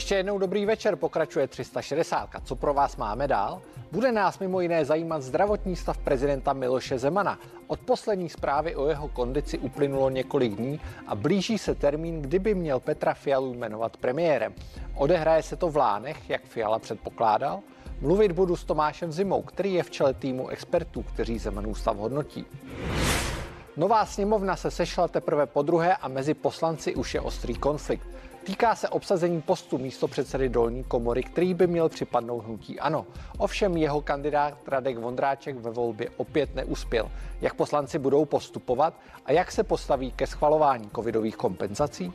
Ještě jednou dobrý večer, pokračuje 360. Co pro vás máme dál? Bude nás mimo jiné zajímat zdravotní stav prezidenta Miloše Zemana. Od poslední zprávy o jeho kondici uplynulo několik dní a blíží se termín, kdyby měl Petra Fialu jmenovat premiérem. Odehraje se to v Lánech, jak Fiala předpokládal? Mluvit budu s Tomášem Zimou, který je v čele týmu expertů, kteří Zemanův stav hodnotí. Nová sněmovna se sešla teprve po druhé a mezi poslanci už je ostrý konflikt. Týká se obsazení postu místo předsedy dolní komory, který by měl připadnout hnutí ANO. Ovšem jeho kandidát Radek Vondráček ve volbě opět neuspěl. Jak poslanci budou postupovat a jak se postaví ke schvalování covidových kompenzací?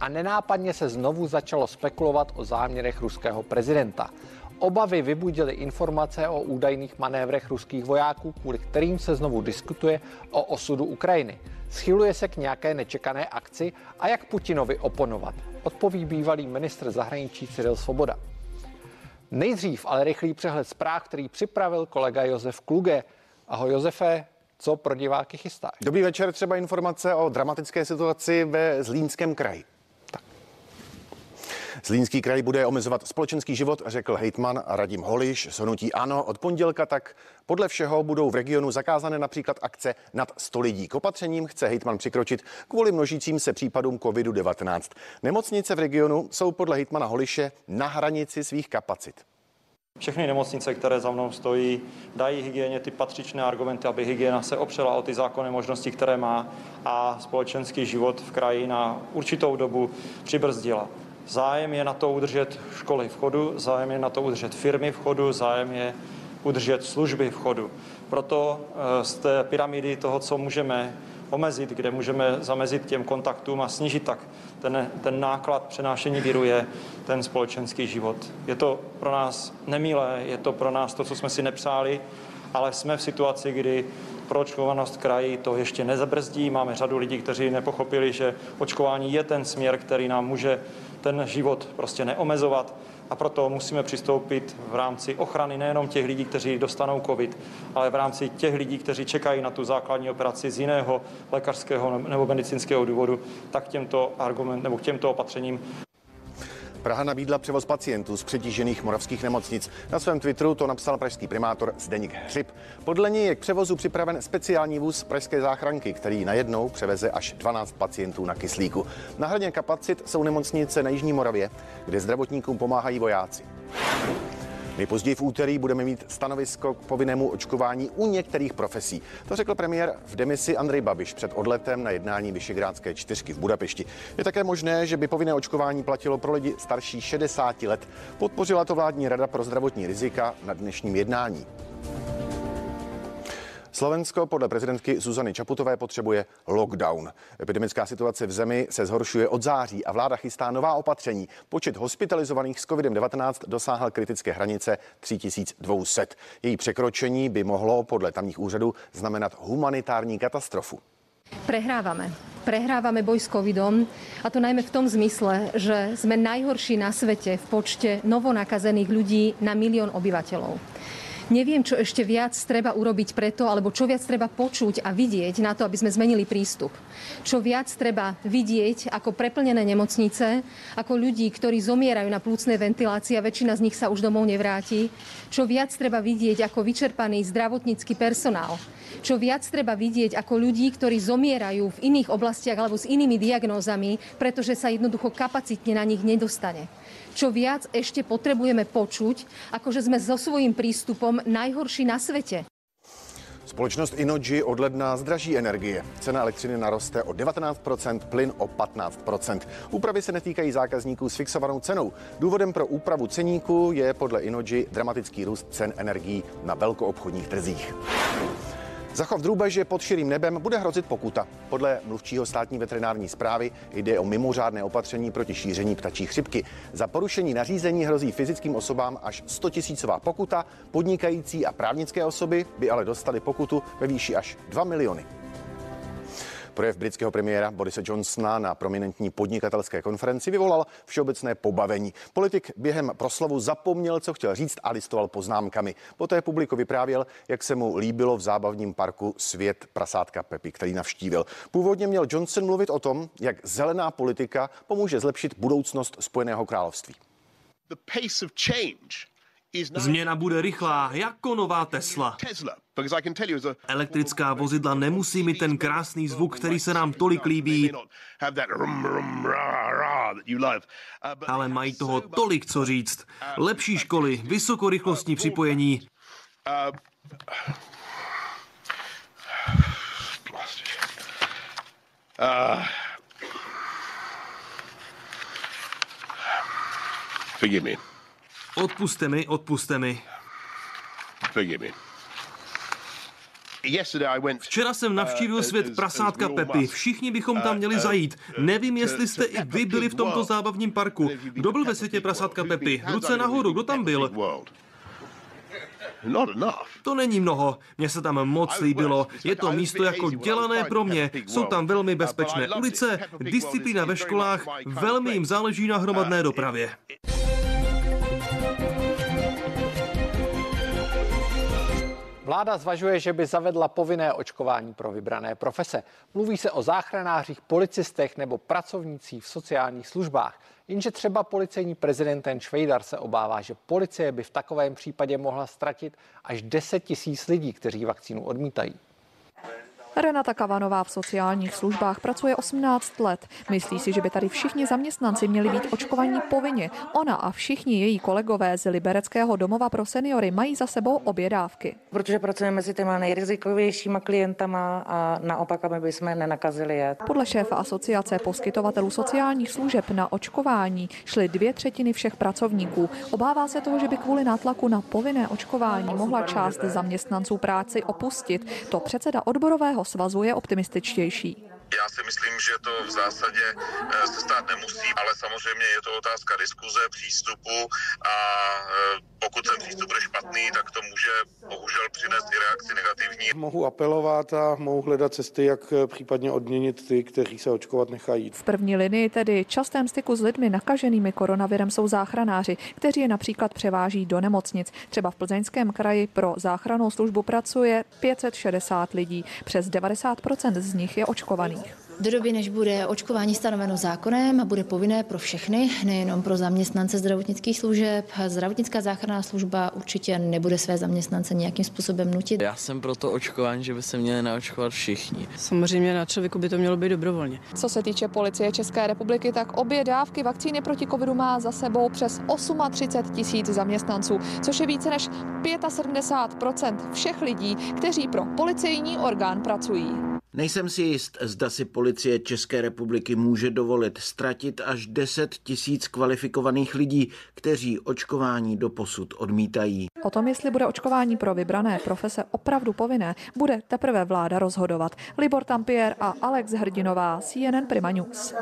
A nenápadně se znovu začalo spekulovat o záměrech ruského prezidenta. Obavy vybudily informace o údajných manévrech ruských vojáků, kvůli kterým se znovu diskutuje o osudu Ukrajiny. Schyluje se k nějaké nečekané akci a jak Putinovi oponovat? Odpoví bývalý ministr zahraničí Cyril Svoboda. Nejdřív ale rychlý přehled zpráv, který připravil kolega Josef Kluge. Ahoj Josefe, co pro diváky chystáš? Dobrý večer, třeba informace o dramatické situaci ve Zlínském kraji. Zlínský kraj bude omezovat společenský život, řekl hejtman Radim Holiš. Sonutí ano, od pondělka tak podle všeho budou v regionu zakázané například akce nad 100 lidí. K opatřením chce hejtman přikročit kvůli množícím se případům COVID-19. Nemocnice v regionu jsou podle hejtmana Holiše na hranici svých kapacit. Všechny nemocnice, které za mnou stojí, dají hygieně ty patřičné argumenty, aby hygiena se opřela o ty zákonné možnosti, které má a společenský život v kraji na určitou dobu přibrzdila. Zájem je na to udržet školy v chodu, zájem je na to udržet firmy v chodu, zájem je udržet služby v chodu. Proto eh, z té pyramidy toho, co můžeme omezit, kde můžeme zamezit těm kontaktům a snížit tak ten, ten náklad přenášení viru je ten společenský život. Je to pro nás nemilé, je to pro nás to, co jsme si nepřáli, ale jsme v situaci, kdy proočkovanost kraji to ještě nezabrzdí. Máme řadu lidí, kteří nepochopili, že očkování je ten směr, který nám může ten život prostě neomezovat a proto musíme přistoupit v rámci ochrany nejenom těch lidí, kteří dostanou COVID, ale v rámci těch lidí, kteří čekají na tu základní operaci z jiného lékařského nebo medicínského důvodu, tak těmto argument nebo k těmto opatřením Praha nabídla převoz pacientů z přetížených moravských nemocnic. Na svém Twitteru to napsal pražský primátor Zdeněk Hřib. Podle něj je k převozu připraven speciální vůz pražské záchranky, který najednou převeze až 12 pacientů na kyslíku. Na hraně kapacit jsou nemocnice na Jižní Moravě, kde zdravotníkům pomáhají vojáci. Nejpozději v úterý budeme mít stanovisko k povinnému očkování u některých profesí. To řekl premiér v demisi Andrej Babiš před odletem na jednání Vyšegrádské čtyřky v Budapešti. Je také možné, že by povinné očkování platilo pro lidi starší 60 let. Podpořila to vládní rada pro zdravotní rizika na dnešním jednání. Slovensko podle prezidentky Zuzany Čaputové potřebuje lockdown. Epidemická situace v zemi se zhoršuje od září a vláda chystá nová opatření. Počet hospitalizovaných s COVID-19 dosáhl kritické hranice 3200. Její překročení by mohlo podle tamních úřadů znamenat humanitární katastrofu. Prehrávame. Prehrávame boj s covidom a to najmä v tom zmysle, že sme najhorší na svete v počte novonakazených ľudí na milión obyvateľov. Neviem, čo ešte viac treba urobiť preto, alebo čo viac treba počuť a vidieť na to, aby sme zmenili prístup. Čo viac treba vidieť ako preplnené nemocnice, ako ľudí, ktorí zomierajú na plúcnej ventilácii a väčšina z nich sa už domov nevráti. Čo viac treba vidieť ako vyčerpaný zdravotnícky personál. Čo viac treba vidieť ako ľudí, ktorí zomierajú v iných oblastiach alebo s inými diagnózami, pretože sa jednoducho kapacitne na nich nedostane čo viac ešte potrebujeme počuť, ako že sme so svojím prístupom najhorší na svete. Společnost Inoji od ledna zdraží energie. Cena elektřiny naroste o 19%, plyn o 15%. Úpravy se netýkají zákazníků s fixovanou cenou. Důvodem pro úpravu ceníku je podle Inoji dramatický růst cen energií na velkoobchodních trzích. Za chov drůbeže pod širým nebem bude hrozit pokuta. Podle mluvčího státní veterinární zprávy jde o mimořádné opatření proti šíření ptačí chřipky. Za porušení nařízení hrozí fyzickým osobám až 100 tisícová pokuta, podnikající a právnické osoby by ale dostali pokutu ve výši až 2 miliony. Projev britského premiéra Borise Johnsona na prominentní podnikatelské konferenci vyvolal všeobecné pobavení. Politik během proslovu zapomněl, co chtěl říct a listoval poznámkami. Poté publiku vyprávěl, jak se mu líbilo v zábavním parku Svět prasátka Pepy, který navštívil. Původně měl Johnson mluvit o tom, jak zelená politika pomůže zlepšit budoucnost Spojeného království. Změna bude rychlá, jako nová Tesla. Elektrická vozidla nemusí mít ten krásný zvuk, který se nám tolik líbí, ale mají toho tolik co říct. Lepší školy, vysokorychlostní připojení. Uh, forgive me. Odpuste mi, odpuste mi. Včera jsem navštívil svět prasátka Pepy. Všichni bychom tam měli zajít. Nevím, jestli jste i vy byli v tomto zábavním parku. Kdo byl ve světě prasátka Pepy? Ruce nahoru, kdo tam byl? To není mnoho. Mně se tam moc líbilo. Je to místo jako dělané pro mě. Jsou tam velmi bezpečné ulice, disciplína ve školách, velmi jim záleží na hromadné dopravě. Vláda zvažuje, že by zavedla povinné očkování pro vybrané profese. Mluví se o záchranářích, policistech nebo pracovnících v sociálních službách. Jenže třeba policejní prezident ten Švejdar se obává, že policie by v takovém případě mohla ztratit až 10 tisíc lidí, kteří vakcínu odmítají. Renata Kavanová v sociálních službách pracuje 18 let. Myslí si, že by tady všichni zaměstnanci měli být očkovaní povinně. Ona a všichni její kolegové z Libereckého domova pro seniory mají za sebou obě dávky. Protože pracujeme mezi těma nejrizikovějšíma klientama a naopak, aby jsme nenakazili je. Podle šéfa asociace poskytovatelů sociálních služeb na očkování šly dvě třetiny všech pracovníků. Obává se toho, že by kvůli nátlaku na povinné očkování mohla část zaměstnanců práci opustit. To předseda odborového svazu je optimističtější. Já si myslím, že to v zásadě eh, se stát nemusí, ale samozřejmě je to otázka diskuze, přístupu a eh, pokud ten přístup bude špatný, tak to může bohužel přinést i reakci negativní. Mohu apelovat a mohu hledat cesty, jak eh, případně odměnit ty, kteří se očkovat nechají. V první linii tedy častém styku s lidmi nakaženými koronavirem jsou záchranáři, kteří je například převáží do nemocnic. Třeba v Plzeňském kraji pro záchranou službu pracuje 560 lidí. Přes 90% z nich je očkovaných. Do doby, než bude očkování stanoveno zákonem a bude povinné pro všechny, nejenom pro zaměstnance zdravotnických služeb, zdravotnická záchranná služba určitě nebude své zaměstnance nějakým způsobem nutit. Já jsem pro to očkování, že by se měli naočkovat všichni. Samozřejmě na člověku by to mělo být dobrovolně. Co se týče policie České republiky, tak obě dávky vakcíny proti covidu má za sebou přes 38 tisíc zaměstnanců, což je více než 75% všech lidí, kteří pro policejní orgán pracují. Nejsem si jist, zda si policie České republiky může dovolit ztratit až 10 tisíc kvalifikovaných lidí, kteří očkování do posud odmítají. O tom, jestli bude očkování pro vybrané profese opravdu povinné, bude teprve vláda rozhodovat. Libor Tampier a Alex Hrdinová, CNN Prima News.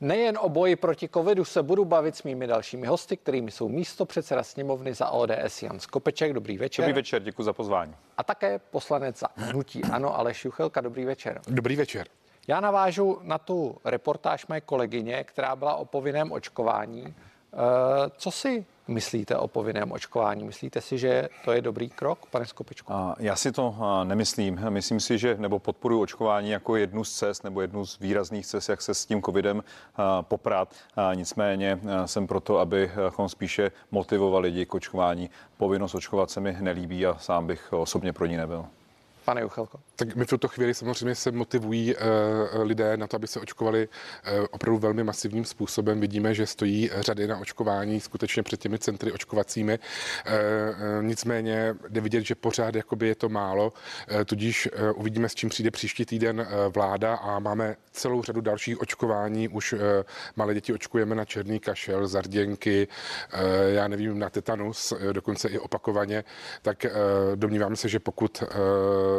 Nejen o boji proti covidu se budu bavit s mými dalšími hosty, kterými jsou místo předseda sněmovny za ODS Jan Skopeček. Dobrý večer. Dobrý večer, děkuji za pozvání. A také poslanec za hnutí Ano Aleš Juchelka. Dobrý večer. Dobrý večer. Já navážu na tu reportáž mé kolegyně, která byla o povinném očkování. Eh, co si myslíte o povinném očkování? Myslíte si, že to je dobrý krok, pane Skopičku? Já si to nemyslím. Myslím si, že nebo podporuji očkování jako jednu z cest nebo jednu z výrazných cest, jak se s tím covidem poprat. Nicméně jsem proto, abychom spíše motivovali lidi k očkování. Povinnost očkovat se mi nelíbí a sám bych osobně pro ní nebyl. Pane Juchelko. Tak my v tuto chvíli samozřejmě se motivují uh, lidé na to, aby se očkovali uh, opravdu velmi masivním způsobem. Vidíme, že stojí řady na očkování skutečně před těmi centry očkovacími. Nicméně jde vidět, že pořád jakoby je to málo, tudíž uvidíme, s čím přijde příští týden vláda a máme celou řadu dalších očkování. Už malé děti očkujeme na černý kašel, zarděnky, já nevím, na tetanus, dokonce i opakovaně. Tak uh, domnívám se, že pokud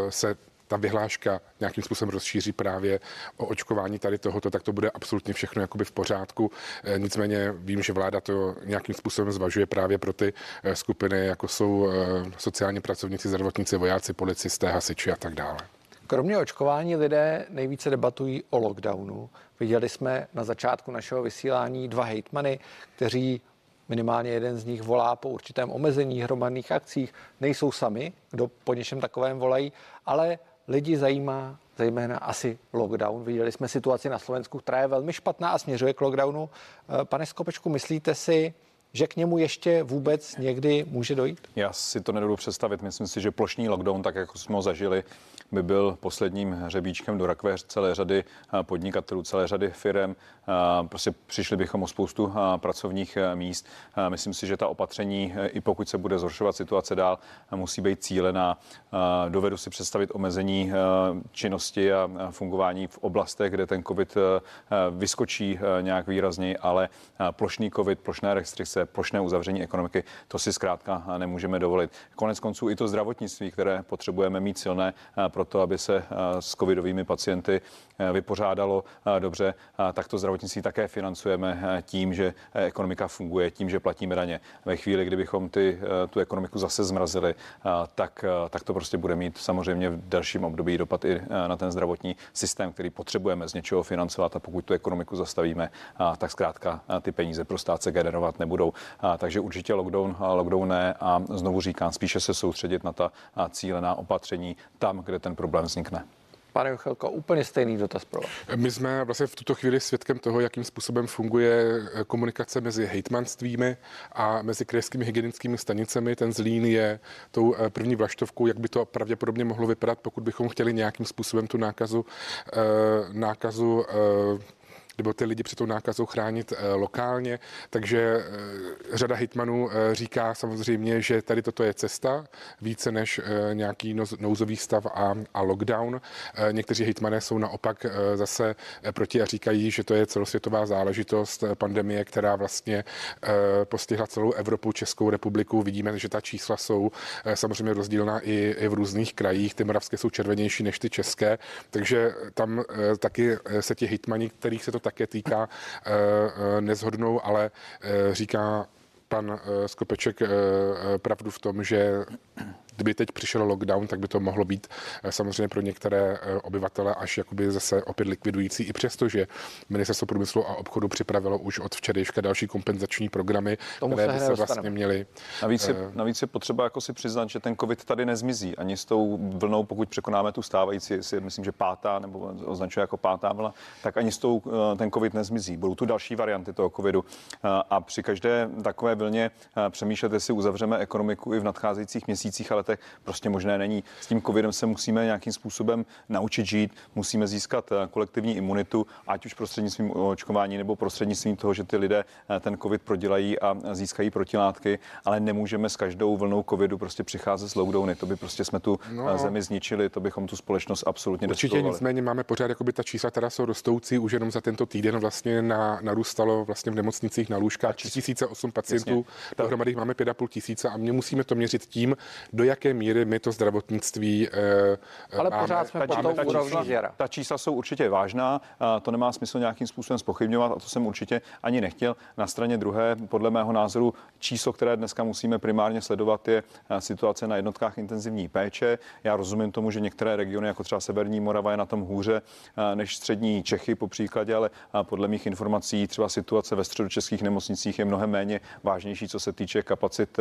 se ta vyhláška nějakým způsobem rozšíří právě o očkování tady tohoto, tak to bude absolutně všechno jakoby v pořádku. Eh, nicméně vím, že vláda to nějakým způsobem zvažuje právě pro ty eh, skupiny, jako jsou eh, sociální pracovníci, zdravotníci, vojáci, policisté, hasiči a tak dále. Kromě očkování lidé nejvíce debatují o lockdownu. Viděli jsme na začátku našeho vysílání dva hejtmany, kteří minimálně jeden z nich volá po určitém omezení hromadných akcích. Nejsou sami, kdo po něčem takovém volají, ale lidi zajímá zejména asi lockdown. Viděli jsme situaci na Slovensku, která je velmi špatná a směřuje k lockdownu. Eh, pane Skopečku, myslíte si, že k němu ještě vůbec někdy může dojít? Já si to nedodu představit. Myslím si, že plošný lockdown, tak jako jsme ho zažili, by byl posledním hřebíčkem do rakve celé řady eh, podnikatelů, celé řady firm. Eh, prostě přišli bychom o spoustu eh, pracovních míst. Myslím si, že ta opatření, i pokud se bude zhoršovat situace dál, musí být cílená. Dovedu si představit omezení činnosti a fungování v oblastech, kde ten COVID vyskočí nějak výrazněji, ale plošný COVID, plošné restrikce, plošné uzavření ekonomiky, to si zkrátka nemůžeme dovolit. Konec konců i to zdravotnictví, které potřebujeme mít silné, pro to, aby se s covidovými pacienty vypořádalo dobře, tak to zdravotnictví také financujeme tím, že ekonomika funguje, tím, že platíme daně. Ve chvíli, kdybychom ty, tu ekonomiku zase zmrazili, tak, tak to prostě bude mít samozřejmě v dalším období dopad i na ten zdravotní systém, který potřebujeme z něčeho financovat a pokud tu ekonomiku zastavíme, tak zkrátka ty peníze pro stát se generovat nebudou. Takže určitě lockdown, lockdown ne a znovu říkám, spíše se soustředit na ta cílená opatření tam, kde ten ten problém vznikne. Pane Juchelko, úplně stejný dotaz pro vás. My jsme vlastně v tuto chvíli svědkem toho, jakým způsobem funguje eh, komunikace mezi hejtmanstvími a mezi krajskými hygienickými stanicemi. Ten zlín je tou eh, první vlaštovkou, jak by to pravděpodobně mohlo vypadat, pokud bychom chtěli nějakým způsobem tu nákazu, eh, nákazu nebo ty lidi před tou nákazou chránit eh, lokálně. Takže eh, řada hitmanů eh, říká samozřejmě, že tady toto je cesta více než nějaký nouzový stav a, a lockdown. Někteří hitmané jsou naopak zase proti a říkají, že to je celosvětová záležitost pandemie, která vlastně postihla celou Evropu, Českou republiku. Vidíme, že ta čísla jsou samozřejmě rozdílná i, i v různých krajích. Ty moravské jsou červenější než ty české, takže tam taky se ti hitmani, kterých se to také týká, eh, eh, nezhodnou, ale eh, říká pan Skopeček pravdu v tom, že Kdyby teď přišel lockdown, tak by to mohlo být eh, samozřejmě pro některé eh, obyvatele až jakoby zase opět likvidující, i přesto, že Ministerstvo průmyslu a obchodu připravilo už od včerejška další kompenzační programy, Tomu které by se vlastně měly. Navíc je, eh, navíc je potřeba jako si přiznat, že ten COVID tady nezmizí ani s tou vlnou, pokud překonáme tu stávající, jestli myslím, že pátá nebo označuje jako pátá vlna, tak ani s tou ten COVID nezmizí. Budou tu další varianty toho COVIDu a při každé takové vlně přemýšlet, jestli uzavřeme ekonomiku i v nadcházejících měsících, ale letech. Prostě možné není. S tím covidem se musíme nějakým způsobem naučit žít, musíme získat eh, kolektivní imunitu, ať už prostřednictvím očkování nebo prostřednictvím toho, že ty lidé eh, ten covid prodělají a získají protilátky, ale nemůžeme s každou vlnou covidu prostě přicházet s lockdowny. To by prostě jsme tu eh, no. zemi zničili, to bychom tu společnost absolutně Určitě destruovali. nicméně máme pořád jakoby ta čísla, která jsou rostoucí, už jenom za tento týden vlastně na, narůstalo vlastně v nemocnicích na lůžkách 3008 pacientů, dohromady máme 5,5 tisíce a my musíme to měřit tím, do jak jaké míry my to zdravotnictví eh, Ale máme. pořád jsme ta, ta, čísla, ta čísla jsou určitě vážná, to nemá smysl nějakým způsobem spochybňovat a to jsem určitě ani nechtěl. Na straně druhé, podle mého názoru, číslo, které dneska musíme primárně sledovat, je eh, situace na jednotkách intenzivní péče. Já rozumím tomu, že některé regiony, jako třeba Severní Morava, je na tom hůře eh, než střední Čechy po příkladě, ale podle mých informací třeba situace ve středočeských nemocnicích je mnohem méně vážnější, co se týče kapacit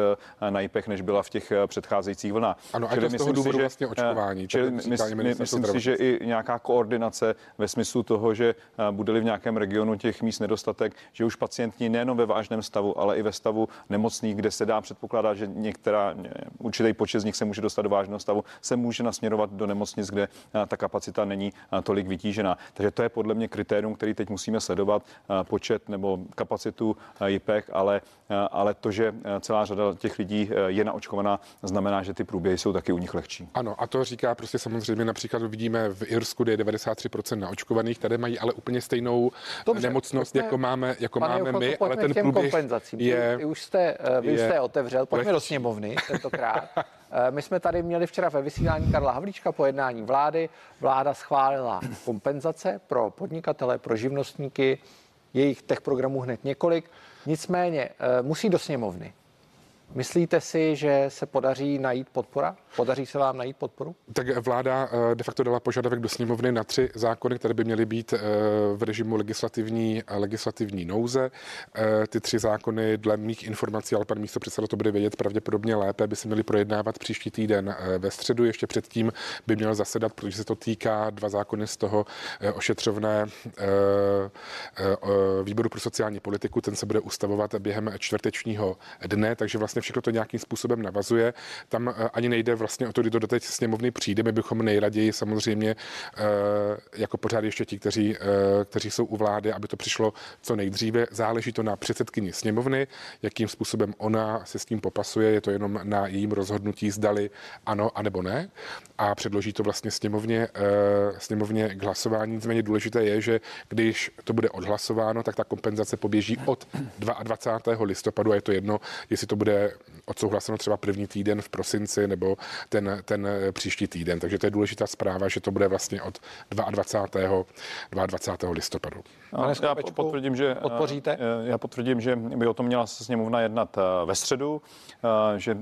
na IPech, než byla v těch předcházejících dalších vlnách. Ano, čili a to z toho důvodu že, vlastně očkování. Čili my, my, myslím si, že i nějaká koordinace ve smyslu toho, že eh, bude-li v nějakém regionu těch míst nedostatek, že už pacienti nejenom ve vážném stavu, ale i ve stavu nemocných, kde se dá předpokládat, že některá určitý počet z nich se může dostat do vážného stavu, se může nasměrovat do nemocnic, kde eh, ta kapacita není eh, tolik vytížená. Takže to je podle mě kritérium, který teď musíme sledovat, počet nebo kapacitu JPEG, ale, ale to, že celá řada těch lidí je naočkovaná, znamená, že ty průběhy jsou taky u nich lehčí. Ano, a to říká prostě samozřejmě například vidíme v Irsku, kde je 93% naočkovaných, tady mají ale úplně stejnou Dobře, nemocnost, pojďme, jako máme, jako máme Juchelko, my, ale ten průběh je... Vy už jste, eh, vy už jste otevřel, pojďme lehčí. do sněmovny tentokrát. Eh, my jsme tady měli včera ve vysílání Karla Havlíčka po jednání vlády. Vláda schválila kompenzace pro podnikatele, pro živnostníky, jejich těch programů hned několik. Nicméně eh, musí do sněmovny. Myslíte si, že se podaří najít podpora? Podaří se vám najít podporu? Tak vláda eh, de facto dala požadavek do sněmovny na tři zákony, které by měly být eh, v režimu legislativní a legislativní nouze. Eh, ty tři zákony, dle mých informací, ale pan místo předseda to bude vědět pravděpodobně lépe, by se měly projednávat příští týden ve středu. Ještě předtím by měl zasedat, protože se to týká dva zákony z toho ošetřovné výboru pro sociální politiku. Ten se bude ustavovat během čtvrtečního dne, takže vlastně všechno to nějakým způsobem navazuje. Tam ani nejde vlastně o to, kdy to doteď sněmovny přijde. My bychom nejraději samozřejmě eh, jako pořád ještě ti, kteří, eh, kteří jsou u vlády, aby to přišlo co nejdříve. Záleží to na předsedkyni sněmovny, jakým způsobem ona se s tím popasuje. Je to jenom na jejím rozhodnutí, zdali ano, anebo ne. A předloží to vlastně sněmovně, eh, sněmovně k hlasování. Nicméně důležité je, že když to bude odhlasováno, tak ta kompenzace poběží od 22. listopadu a je to jedno, jestli to bude odsouhlaseno třeba první týden v prosinci nebo ten, ten příští týden. Takže to je důležitá zpráva, že to bude vlastně od 22. 22. listopadu. Pane já potvrdím, že, podpoříte? Eh, já potvrdím, že by o tom měla sněmovna jednat eh, ve středu, eh, že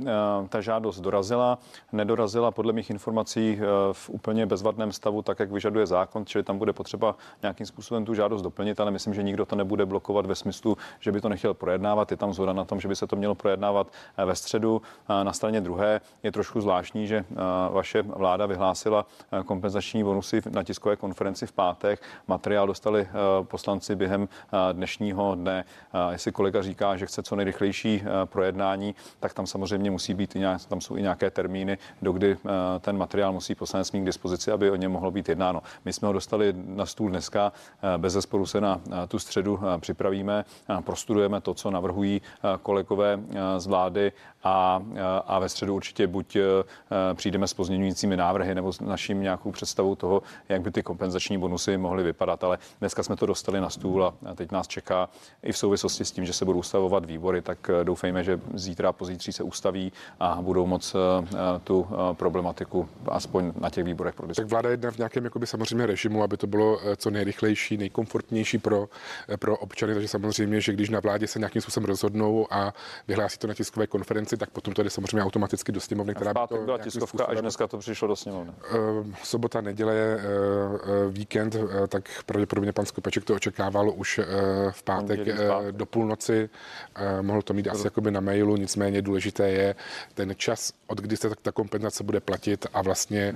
ta žádost dorazila, nedorazila podle mých informací v úplně bezvadném stavu, tak jak vyžaduje zákon, čili tam bude potřeba nějakým způsobem tu žádost doplnit, ale myslím, že nikdo to nebude blokovat ve smyslu, že by to nechtěl projednávat. Je tam zhoda na tom, že by se to mělo projednávat ve středu. Na straně druhé je trošku zvláštní, že vaše vláda vyhlásila kompenzační bonusy na tiskové konferenci v pátek. Materiál dostali poslanci během dnešního dne. Jestli kolega říká, že chce co nejrychlejší projednání, tak tam samozřejmě musí být i nějak, tam jsou i nějaké termíny, do kdy ten materiál musí poslanec mít k dispozici, aby o něm mohlo být jednáno. My jsme ho dostali na stůl dneska, bez zesporu se na tu středu připravíme, prostudujeme to, co navrhují kolegové z vlády a, a ve středu určitě buď přijdeme s pozměňujícími návrhy nebo s naším nějakou představou toho, jak by ty kompenzační bonusy mohly vypadat. Ale dneska jsme to dostali dostali na stůl a teď nás čeká i v souvislosti s tím, že se budou ustavovat výbory, tak eh, doufejme, že zítra a pozítří se ustaví a budou moc eh, eh, tu problematiku aspoň na těch výborech prodiskutovat. Tak vláda jedná v nějakém jakoby, samozřejmě režimu, aby to bylo co nejrychlejší, nejkomfortnější pro, pro občany, takže samozřejmě, že když na vládě se nějakým způsobem rozhodnou a vyhlásí to na tiskové konferenci, tak potom to jde samozřejmě automaticky do sněmovny, která by to byla tiskovka, způsobem, až dneska to přišlo do sněmovny. Sobota, neděle, víkend, tak pravděpodobně pan Skopeček to očekávalo už eh, v pátek eh, do půlnoci. Eh, mohl to mít asi jakoby na mailu, nicméně důležité je ten čas, od kdy se ta kompenzace bude platit a vlastně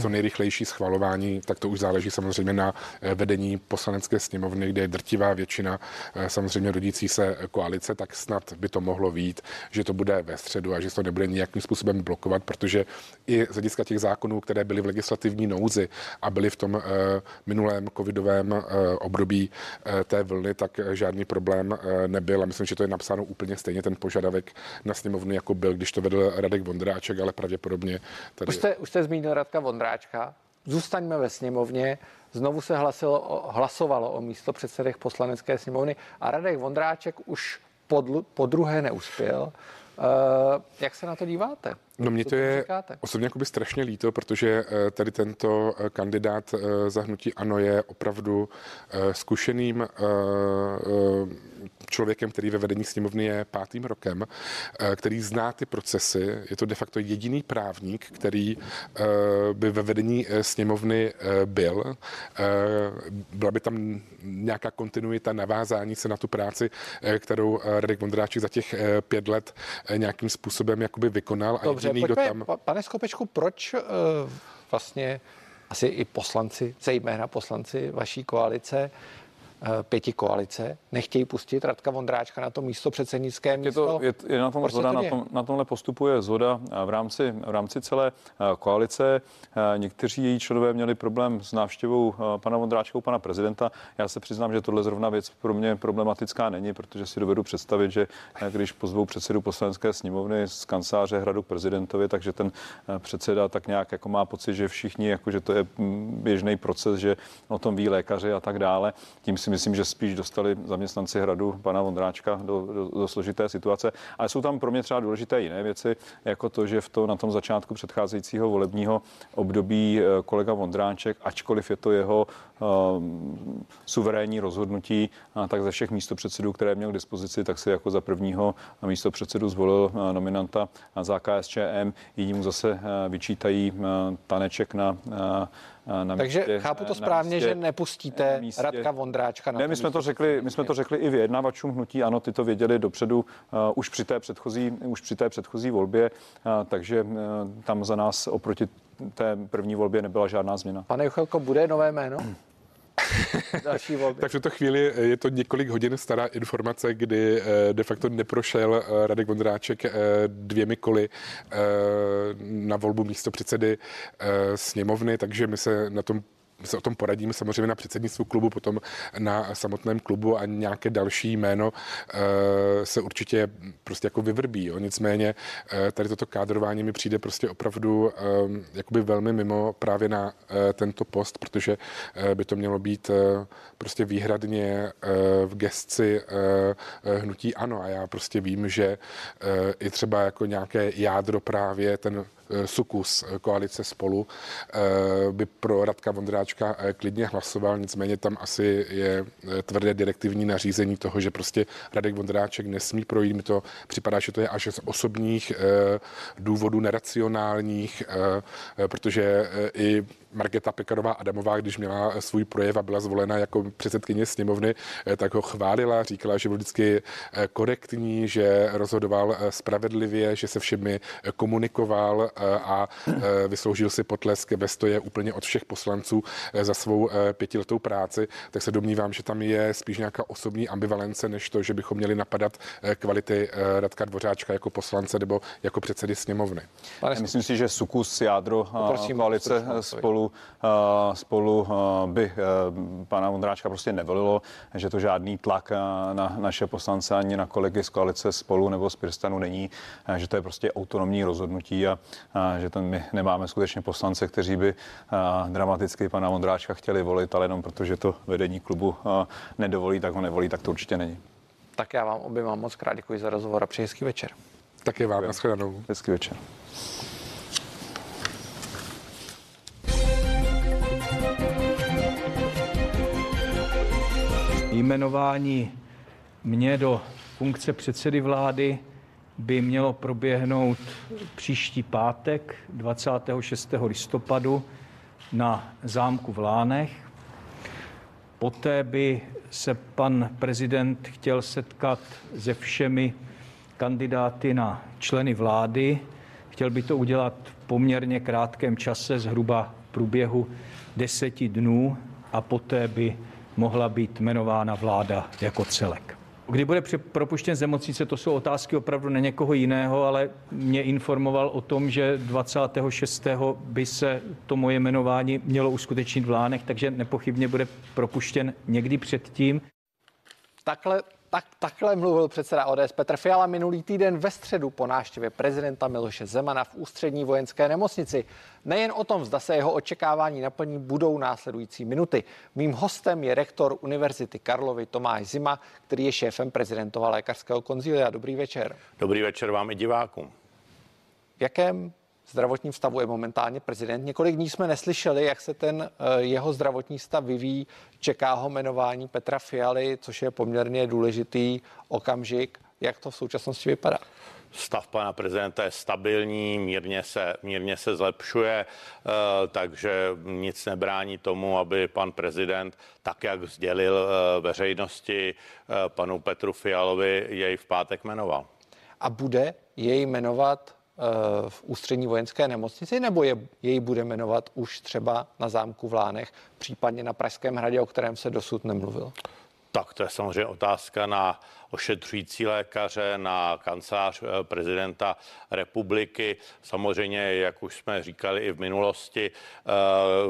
co nejrychlejší schvalování, tak to už záleží samozřejmě na vedení poslanecké sněmovny, kde je drtivá většina samozřejmě rodící se koalice, tak snad by to mohlo vít, že to bude ve středu a že to nebude nějakým způsobem blokovat, protože i z hlediska těch zákonů, které byly v legislativní nouzi a byly v tom minulém covidovém období, období eh, té vlny, tak eh, žádný problém eh, nebyl. A myslím, že to je napsáno úplně stejně ten požadavek na sněmovnu, jako byl, když to vedl Radek Vondráček, ale pravděpodobně tady... Už jste, už jste zmínil Radka Vondráčka. Zůstaňme ve sněmovně. Znovu se hlasilo, hlasovalo o místo předsedech poslanecké sněmovny a Radek Vondráček už po, po druhé neuspěl. Uh, jak se na to díváte? No mě to je říkáte? osobně jakoby strašně líto, protože eh, tady tento eh, kandidát eh, za hnutí ANO je opravdu zkušeným člověkem, který ve vedení sněmovny je pátým rokem, který zná ty procesy. Je to de facto jediný právník, který by ve vedení sněmovny byl. Byla by tam nějaká kontinuita, navázání se na tu práci, kterou Radek Vondráček za těch pět let nějakým způsobem jakoby vykonal. Dobře, Dobře, pojďme, tam... pane Skopečku, proč uh, vlastně asi i poslanci, zejména poslanci vaší koalice, Eh, pěti koalice nechtějí pustit Radka Vondráčka na to místo předsednické místo. Je, to, je, je na tom zhoda, na, tom, na tomhle postupuje zhoda v rámci, v rámci celé eh, koalice. Eh, někteří její členové měli problém s návštěvou pana Vondráčka u pana prezidenta. Já se přiznám, že tohle zrovna věc pro mě problematická není, protože si dovedu představit, že když pozvou předsedu poslanecké sněmovny z kanceláře hradu k prezidentovi, takže ten předseda tak nějak jako má pocit, že všichni, jako že to je mm, běžný proces, že o tom ví lékaři a tak dále. Tím si si myslím, že spíš dostali zaměstnanci hradu pana Vondráčka do, do, do složité situace. Ale jsou tam pro mě třeba důležité jiné věci, jako to, že v to na tom začátku předcházejícího volebního období kolega Vondráček, ačkoliv je to jeho uh, suverénní rozhodnutí, uh, tak ze všech místopředsedů, které měl k dispozici, tak si jako za prvního místopředsedu zvolil uh, nominanta za KSČM. Jiní mu zase vyčítají taneček na na Takže místě, chápu to správně, místě, že nepustíte místě. Radka Vondráčka na Ne, my jsme to řekli, my jsme to řekli i vyjednavačům hnutí, ano, ty to věděli dopředu uh, už při té předchozí, už při té předchozí volbě, uh, takže uh, tam za nás oproti té první volbě nebyla žádná změna. Pane Juchelko, bude nové jméno? další volby. tak v tuto chvíli je to několik hodin stará informace, kdy eh, de facto neprošel eh, Radek Vondráček eh, dvěmi koly na volbu místo předsedy sněmovny, takže my se na tom se o tom poradíme samozřejmě na předsednictvu klubu, potom na samotném klubu a nějaké další jméno eh, se určitě prostě jako vyvrbí. Jo. Nicméně eh, tady toto kádrování mi přijde prostě opravdu eh, jakoby velmi mimo právě na tento post, protože by to mělo být prostě výhradně v gesci hnutí ano a já prostě vím, že i třeba jako nějaké jádro právě ten sukus eh, koalice spolu eh, by pro Radka Vondráčka klidně hlasoval, nicméně tam asi je tvrdé direktivní nařízení toho, že prostě Radek Vondráček nesmí projít. Mi to připadá, že to je až z osobních důvodů neracionálních, protože i Margeta Pekarová Adamová, když měla svůj projev a byla zvolena jako předsedkyně sněmovny, tak ho chválila, říkala, že byl vždycky korektní, že rozhodoval spravedlivě, že se všemi komunikoval a vysloužil si potlesk ve stoje úplně od všech poslanců za svou pětiletou práci, tak se domnívám, že tam je spíš nějaká osobní ambivalence, než to, že bychom měli napadat kvality Radka Dvořáčka jako poslance nebo jako předsedy sněmovny. Pane, myslím si, že sukus jádro Prosím, koalice spolu, spolu by pana Vondráčka prostě nevolilo, že to žádný tlak na naše poslance ani na kolegy z koalice spolu nebo z Pirstanu není, že to je prostě autonomní rozhodnutí a že tam my nemáme skutečně poslance, kteří by dramaticky pana Vondráčka chtěli volit, ale jenom protože to vedení klubu nedovolí, tak ho nevolí, tak to určitě není. Tak já vám oběma moc krát děkuji za rozhovor a přeji hezký večer. Taky vám, nashledanou. Hezký večer. Jmenování mě do funkce předsedy vlády by mělo proběhnout příští pátek 26. listopadu na zámku v Lánech. Poté by se pan prezident chtěl setkat se všemi kandidáty na členy vlády. Chtěl by to udělat v poměrně krátkém čase, zhruba v průběhu deseti dnů a poté by mohla být jmenována vláda jako celek. Kdy bude propuštěn z nemocnice, to jsou otázky opravdu na někoho jiného, ale mě informoval o tom, že 26. by se to moje jmenování mělo uskutečnit v Lánech, takže nepochybně bude propuštěn někdy předtím. Takhle tak, takhle mluvil předseda ODS Petr Fiala minulý týden ve středu po návštěvě prezidenta Miloše Zemana v ústřední vojenské nemocnici. Nejen o tom, zda se jeho očekávání naplní, budou následující minuty. Mým hostem je rektor Univerzity Karlovy Tomáš Zima, který je šéfem prezidentova lékařského konzilia. Dobrý večer. Dobrý večer vám i divákům. V jakém zdravotním stavu je momentálně prezident. Několik dní jsme neslyšeli, jak se ten eh, jeho zdravotní stav vyvíjí. Čeká ho jmenování Petra Fialy, což je poměrně důležitý okamžik. Jak to v současnosti vypadá? Stav pana prezidenta je stabilní, mírně se, mírně se zlepšuje, eh, takže nic nebrání tomu, aby pan prezident, tak jak sdělil eh, veřejnosti panu Petru Fialovi, jej v pátek jmenoval. A bude jej jmenovat v ústřední vojenské nemocnici, nebo je, jej bude jmenovat už třeba na zámku v Lánech, případně na Pražském hradě, o kterém se dosud nemluvil? Tak to je samozřejmě otázka na ošetřující lékaře, na kancelář eh, prezidenta republiky. Samozřejmě, jak už jsme říkali i v minulosti, eh,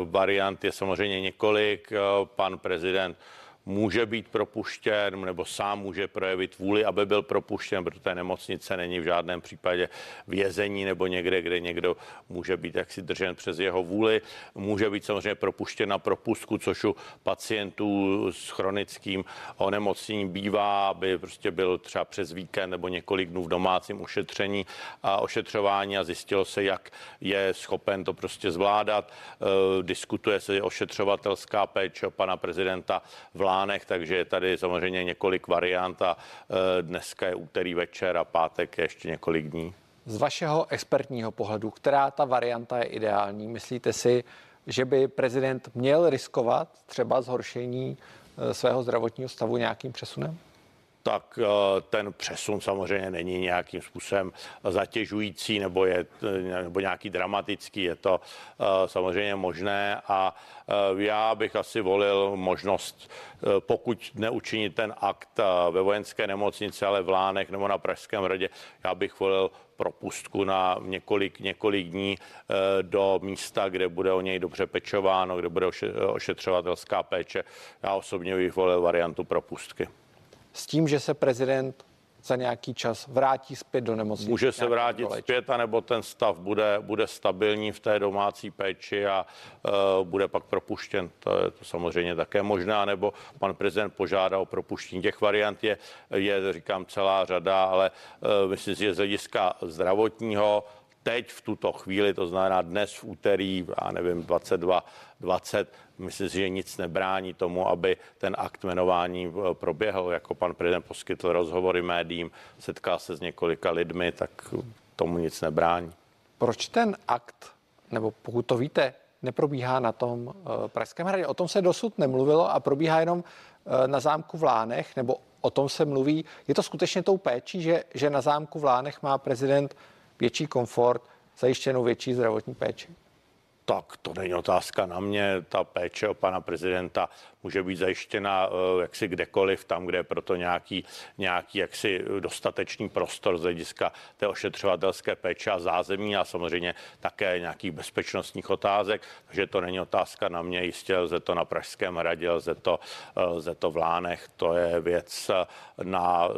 variant je samozřejmě několik. Pan prezident může být propuštěn nebo sám může projevit vůli, aby byl propuštěn, protože nemocnice není v žádném případě vězení nebo někde, kde někdo může být jaksi držen přes jeho vůli. Může být samozřejmě propuštěn na propustku, což u pacientů s chronickým onemocněním bývá, aby prostě byl třeba přes víkend nebo několik dnů v domácím ošetření a ošetřování a zjistilo se, jak je schopen to prostě zvládat. E, diskutuje se ošetřovatelská péče pana prezidenta vlády plánech, takže je tady samozřejmě několik variant a e, dneska je úterý večer a pátek je ještě několik dní. Z vašeho expertního pohledu, která ta varianta je ideální? Myslíte si, že by prezident měl riskovat třeba zhoršení e, svého zdravotního stavu nějakým přesunem? Tak eh, ten přesun samozřejmě není nějakým způsobem zatěžující nebo je nebo nějaký dramatický. Je to eh, samozřejmě možné a eh, já bych asi volil možnost, pokud neučinit ten akt ve vojenské nemocnici, ale v Lánech nebo na Pražském hradě, já bych volil propustku na několik, několik dní do místa, kde bude o něj dobře pečováno, kde bude ošetřovatelská péče. Já osobně bych volil variantu propustky s tím, že se prezident za nějaký čas vrátí zpět do nemocnice. Může se vrátit doleč. zpět, anebo ten stav bude, bude stabilní v té domácí péči a uh, bude pak propuštěn. To je to samozřejmě také možné, nebo pan prezident požádá o propuštění. Těch variant je, je říkám, celá řada, ale uh, myslím si, že z hlediska zdravotního teď v tuto chvíli, to znamená dnes v úterý, já nevím, 22, 20, myslím si, že nic nebrání tomu, aby ten akt jmenování eh, proběhl, jako pan prezident poskytl rozhovory médiím, setkal se s několika lidmi, tak tomu nic nebrání. Proč ten akt, nebo pokud to víte, neprobíhá na tom uh, Pražském hradě? O tom se dosud nemluvilo a probíhá jenom uh, na zámku v Lánech, nebo o tom se mluví. Je to skutečně tou péčí, že, že na zámku v Lánech má prezident větší komfort, zajištěnou větší zdravotní péči? Tak to není otázka na mě. Ta péče o pana prezidenta může být zajištěna eh, jaksi kdekoliv, tam, kde je proto nějaký, nějaký jaksi dostatečný prostor z hlediska té ošetřovatelské péče a zázemí a samozřejmě také nějakých bezpečnostních otázek. Takže to není otázka na mě, jistě lze to na Pražském hradě, lze to, eh, lze to v Lánech, to je věc eh, na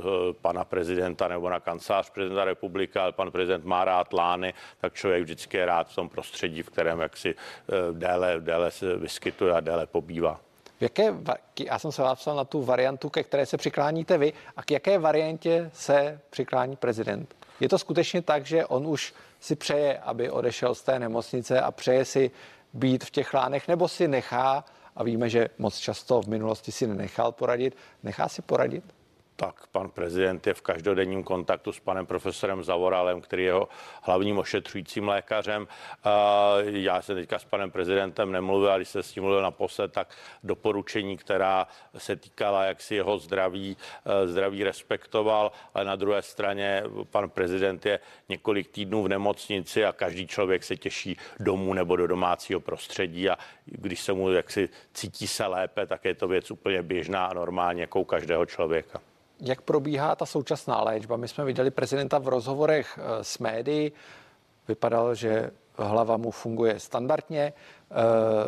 pana prezidenta nebo na kancelář prezidenta republiky, ale pan prezident má rád Lány, tak člověk vždycky je rád v tom prostředí, v kterém jaksi déle, déle se vyskytuje a déle pobývá. V jaké, já jsem se vás na tu variantu, ke které se přikláníte vy, a k jaké variantě se přiklání prezident? Je to skutečně tak, že on už si přeje, aby odešel z té nemocnice a přeje si být v těch lánech, nebo si nechá, a víme, že moc často v minulosti si nenechal poradit, nechá si poradit? Tak pan prezident je v každodenním kontaktu s panem profesorem Zavoralem, který je jeho hlavním ošetřujícím lékařem. Já jsem teďka s panem prezidentem nemluvil, ale když se s tím mluvil naposled, tak doporučení, která se týkala, jak si jeho zdraví, e, zdraví respektoval, ale na druhé straně pan prezident je několik týdnů v nemocnici a každý člověk se těší domů nebo do domácího prostředí a když se mu jaksi cítí se lépe, tak je to věc úplně běžná a normální, jako u každého člověka jak probíhá ta současná léčba. My jsme viděli prezidenta v rozhovorech eh, s médií. Vypadalo, že hlava mu funguje standardně. Eh,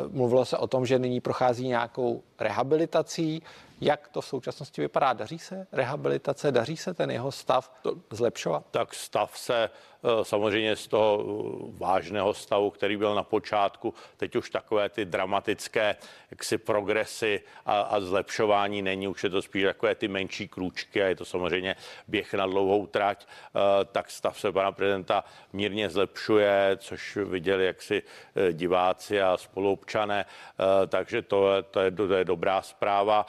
mluvilo se o tom, že nyní prochází nějakou rehabilitací. Jak to v současnosti vypadá? Daří se rehabilitace? Daří se ten jeho stav zlepšovat? Tak stav se Eh, samozřejmě z toho eh, vážného stavu, který byl na počátku, teď už takové ty dramatické jaksi progresy a, a zlepšování není, už je to spíš takové ty menší krůčky a je to samozřejmě běh na dlouhou trať, eh, tak stav se pana prezidenta mírně zlepšuje, což viděli jaksi diváci a spoluobčané, takže to, to, je, to je dobrá zpráva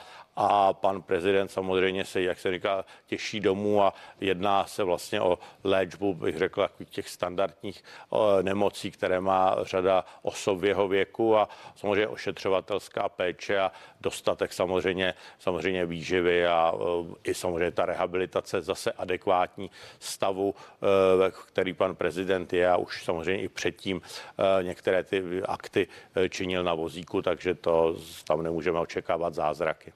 a pan prezident samozřejmě se, jak se říká, těší domů a jedná se vlastně o léčbu, bych řekl, těch standardních nemocí, které má řada osob v jeho věku a samozřejmě ošetřovatelská péče a dostatek samozřejmě, samozřejmě výživy a i samozřejmě ta rehabilitace zase adekvátní stavu, e, který pan prezident je a už samozřejmě i předtím e, některé ty akty e, činil na vozíku, takže to tam nemůžeme očekávat zázraky.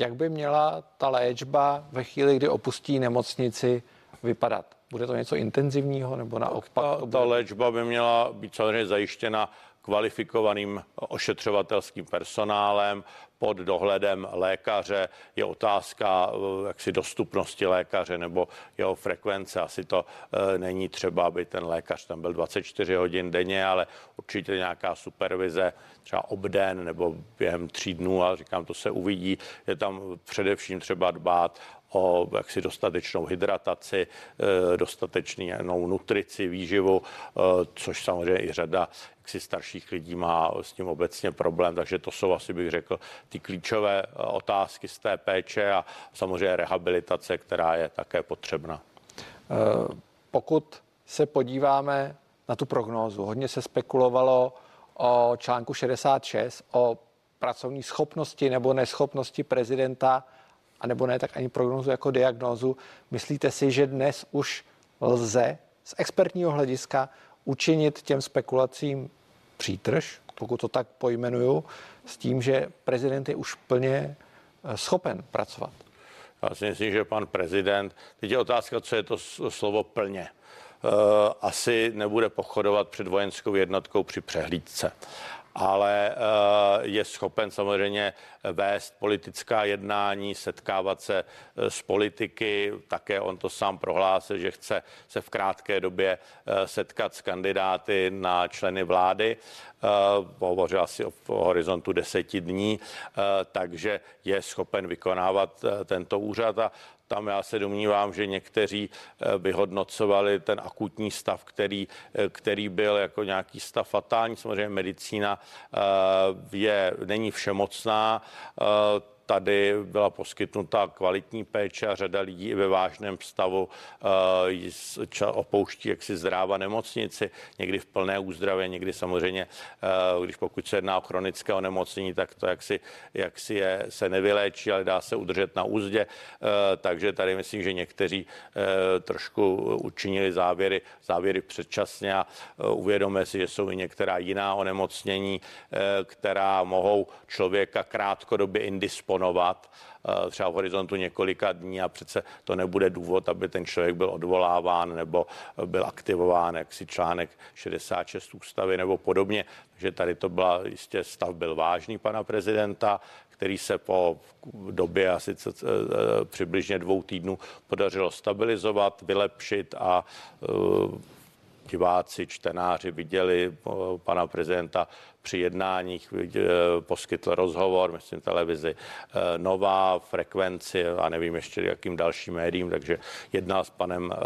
Jak by měla ta léčba ve chvíli, kdy opustí nemocnici, vypadat? Bude to něco intenzivního nebo naopak? Ta, ta léčba by měla být samozřejmě zajištěna kvalifikovaným ošetřovatelským personálem, pod dohledem lékaře. Je otázka eh, jaksi dostupnosti lékaře nebo jeho frekvence. Asi to e, není třeba, aby ten lékař tam byl 24 hodin denně, ale určitě nějaká supervize třeba obden nebo během tří dnů, ale říkám, to se uvidí. Je tam především třeba dbát o jaksi dostatečnou hydrataci, eh, dostatečnou nutrici, výživu, což samozřejmě i řada jaksi starších lidí má s tím obecně problém, takže to jsou asi bych řekl ty klíčové eh, otázky z té péče a samozřejmě rehabilitace, která je také potřebná. Eh, pokud se podíváme na tu prognózu, hodně se spekulovalo o článku 66, o pracovní schopnosti nebo neschopnosti prezidenta, a nebo ne, tak ani prognózu jako diagnózu. Myslíte si, že dnes už lze z expertního hlediska učinit těm spekulacím přítrž, pokud to tak pojmenuju, s tím, že prezident je už plně eh, schopen pracovat. Já si myslím, že pan prezident, teď je otázka, co je to slovo plně. Eh, asi nebude pochodovat před vojenskou jednotkou při přehlídce ale eh, je schopen samozřejmě vést politická jednání, setkávat se eh, s politiky. Také on to sám prohlásil, že chce se v krátké době eh, setkat s kandidáty na členy vlády. Hovořil asi o horizontu deseti dní, takže je schopen vykonávat tento úřad a tam já se domnívám, že někteří eh, vyhodnocovali ten akutní stav, který, eh, který byl jako nějaký stav fatální. Samozřejmě medicína eh, je, není všemocná tady byla poskytnuta kvalitní péče a řada lidí i ve vážném stavu uh, opouští jaksi zdráva nemocnici, někdy v plné úzdravě, někdy samozřejmě, uh, když pokud se jedná o chronické onemocnění, tak to jaksi, jaksi je, se nevyléčí, ale dá se udržet na úzdě. Uh, takže tady myslím, že někteří trošku učinili závěry, závěry předčasně a uvědomili si, že jsou i některá jiná onemocnění, která mohou člověka krátkodobě indisponovat disponovat eh, třeba v horizontu několika dní a přece to nebude důvod, aby ten člověk byl odvoláván nebo byl aktivován, jak si článek 66 ústavy nebo podobně. Takže tady to byla jistě stav byl vážný pana prezidenta, který se po době asi eh, přibližně dvou týdnů podařilo stabilizovat, vylepšit a eh, diváci, čtenáři viděli pana prezidenta při jednáních eh, poskytl rozhovor, myslím televizi eh, Nová, Frekvenci a nevím ještě jakým dalším médiím, takže jednal s panem eh,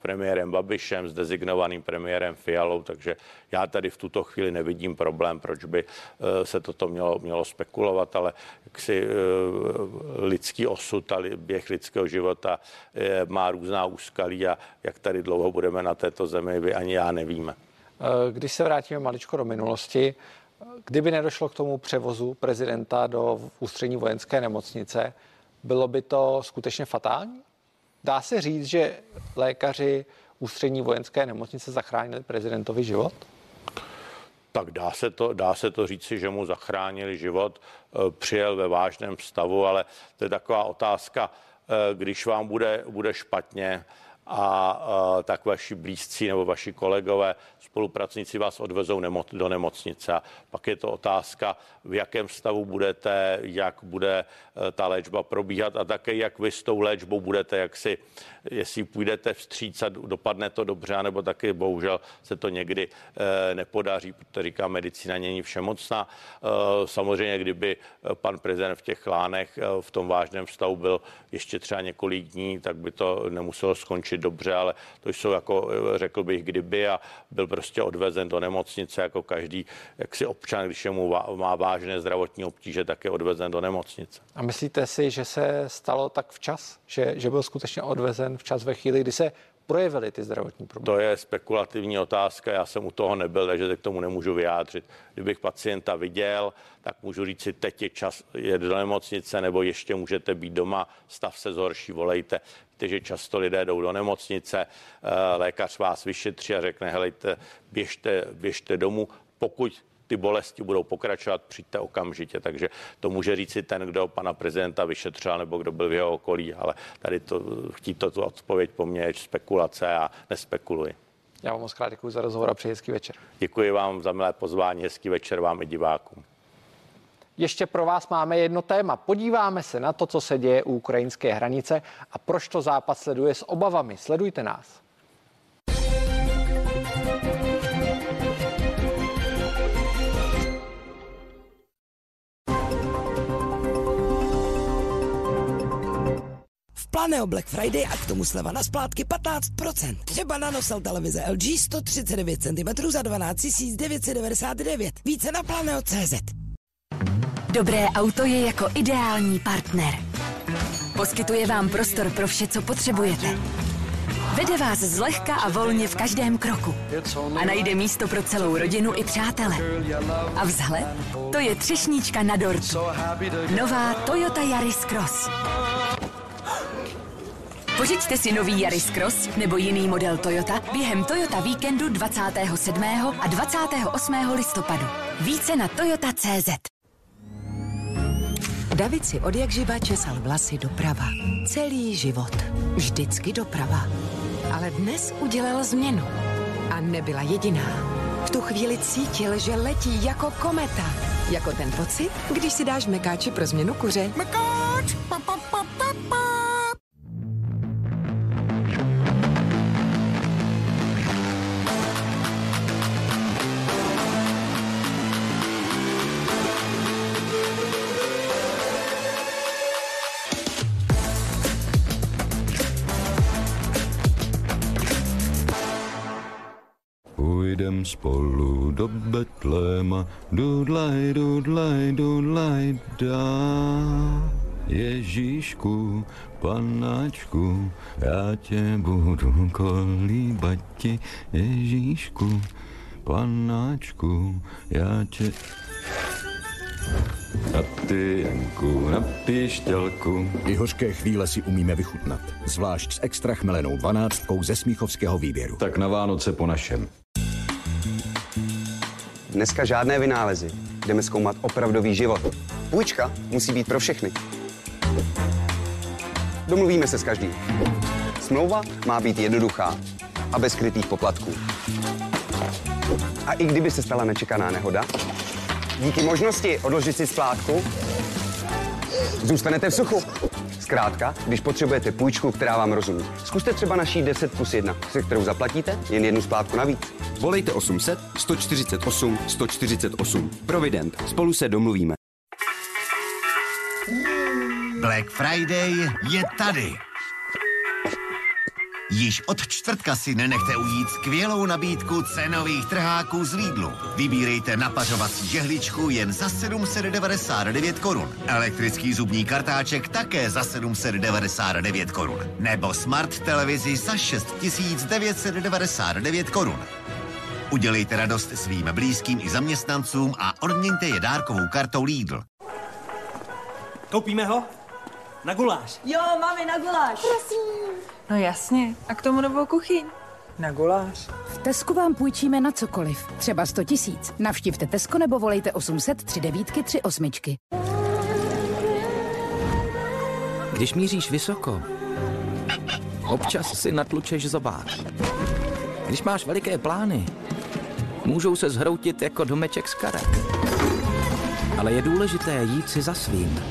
premiérem Babišem, s dezignovaným premiérem Fialou, takže já tady v tuto chvíli nevidím problém, proč by se toto mělo, mělo spekulovat, ale jaksi lidský osud a běh lidského života má různá úskalí a jak tady dlouho budeme na této zemi, vy ani já nevíme. Když se vrátíme maličko do minulosti, kdyby nedošlo k tomu převozu prezidenta do ústřední vojenské nemocnice, bylo by to skutečně fatální? Dá se říct, že lékaři ústřední vojenské nemocnice zachránili prezidentovi život? Tak dá se to, dá se to říci, že mu zachránili život, e, přijel ve vážném stavu, ale to je taková otázka, e, když vám bude, bude špatně, a tak vaši blízcí nebo vaši kolegové, spolupracníci vás odvezou do nemocnice. Pak je to otázka, v jakém stavu budete, jak bude e, ta léčba probíhat a také jak vy s tou léčbou budete, jak si, jestli půjdete vstříc a dopadne to dobře, nebo taky bohužel se to někdy e, nepodaří, protože říká, medicína není všemocná. E, samozřejmě, kdyby pan prezident v těch lánech v tom vážném stavu byl ještě třeba několik dní, tak by to nemuselo skončit dobře, ale to jsou jako, řekl bych, kdyby a byl prostě odvezen do nemocnice jako každý jaksi občan, když mu má vážné zdravotní obtíže, tak je odvezen do nemocnice. A myslíte si, že se stalo tak včas, že, že byl skutečně odvezen včas ve chvíli, kdy se projevily ty zdravotní problémy? To je spekulativní otázka, já jsem u toho nebyl, takže se k tomu nemůžu vyjádřit. Kdybych pacienta viděl, tak můžu říct si, teď je čas je do nemocnice, nebo ještě můžete být doma, stav se zhorší, volejte. Víte, že často lidé jdou do nemocnice, eh, lékař vás vyšetří a řekne, helejte, běžte, běžte domů, pokud ty bolesti budou pokračovat, přijďte okamžitě. Takže to může říct si ten, kdo pana prezidenta vyšetřil nebo kdo byl v jeho okolí, ale tady to chtít to tu odpověď po mně je spekulace a nespekuluji. Já vám moc krát děkuji za rozhovor a přeji hezký večer. Děkuji vám za milé pozvání, hezký večer vám i divákům. Ještě pro vás máme jedno téma. Podíváme se na to, co se děje u ukrajinské hranice a proč to západ sleduje s obavami. Sledujte nás. Planeo Black Friday a k tomu sleva na splátky 15%. Třeba nanosel televize LG 139 cm za 12 999. Více na Planeo.cz. Dobré auto je jako ideální partner. Poskytuje vám prostor pro vše, co potřebujete. Vede vás zlehka a volně v každém kroku. A najde místo pro celou rodinu i přátele. A vzhled? To je třešníčka na dortu. Nová Toyota Yaris Cross. Pořiďte si nový Yaris Cross nebo jiný model Toyota během Toyota Víkendu 27. a 28. listopadu. Více na toyota.cz David si od jak živa česal vlasy doprava. Celý život. Vždycky doprava. Ale dnes udělal změnu. A nebyla jediná. V tu chvíli cítil, že letí jako kometa. Jako ten pocit, když si dáš mekáči pro změnu kuře. Mekáč! Pa, pa. Spolu do Betléma, dudlaj, dudlaj, dudlaj, dá. Ježíšku, panáčku, já tě budu kolíbati, Ježíšku, panáčku, já tě... Na ty, Janku, na píšťalku. I hořké chvíle si umíme vychutnat, zvlášť s extra chmelenou dvanáctkou ze smíchovského výběru. Tak na Vánoce po našem. Dneska žádné vynálezy. Jdeme zkoumat opravdový život. Půjčka musí být pro všechny. Domluvíme se s každým. Smlouva má být jednoduchá a bez skrytých poplatků. A i kdyby se stala nečekaná nehoda, díky možnosti odložit si splátku, zůstanete v suchu. Zkrátka, když potřebujete půjčku, která vám rozumí, zkuste třeba naší 10 plus 1, se kterou zaplatíte jen jednu splátku navíc. Volejte 800 148 148. Provident. Spolu se domluvíme. Black Friday je tady. Již od čtvrtka si nenechte ujít skvělou nabídku cenových trháků z Lidlu. Vybírejte napařovací žehličku jen za 799 korun. Elektrický zubní kartáček také za 799 korun. Nebo smart televizi za 6999 korun. Udělejte radost svým blízkým i zaměstnancům a odměňte je dárkovou kartou Lidl. Koupíme ho? Na guláš. Jo, mami, na guláš. Prosím. No jasně. A k tomu novou kuchyň. Na guláš. V Tesku vám půjčíme na cokoliv. Třeba 100 tisíc. Navštivte Tesko nebo volejte 800 3 devítky 3 osmičky. Když míříš vysoko, občas si natlučeš zobák. Když máš veliké plány, můžou se zhroutit jako domeček z karet. Ale je důležité jít si za svým.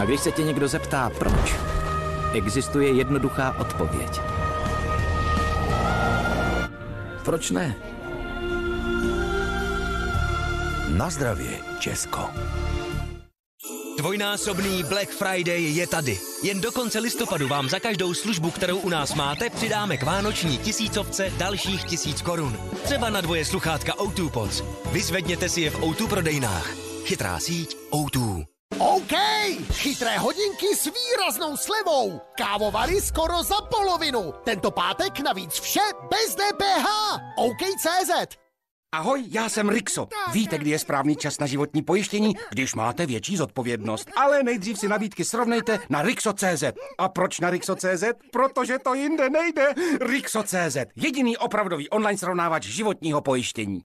A když se tě někdo zeptá, proč, existuje jednoduchá odpověď. Proč ne? Na zdravě, Česko. Dvojnásobný Black Friday je tady. Jen do konce listopadu vám za každou službu, kterou u nás máte, přidáme k vánoční tisícovce dalších tisíc korun. Třeba na dvoje sluchátka O2 Pods. Vyzvedněte si je v O2 prodejnách. Chytrá síť O2. OK, chytré hodinky s výraznou slevou. Kávovary skoro za polovinu. Tento pátek navíc vše bez DPH. OK.cz Ahoj, já jsem Rixo. Víte, kdy je správný čas na životní pojištění, když máte větší zodpovědnost. Ale nejdřív si nabídky srovnejte na Rixo.cz. A proč na Rixo.cz? Protože to jinde nejde. Rixo.cz. Jediný opravdový online srovnávač životního pojištění.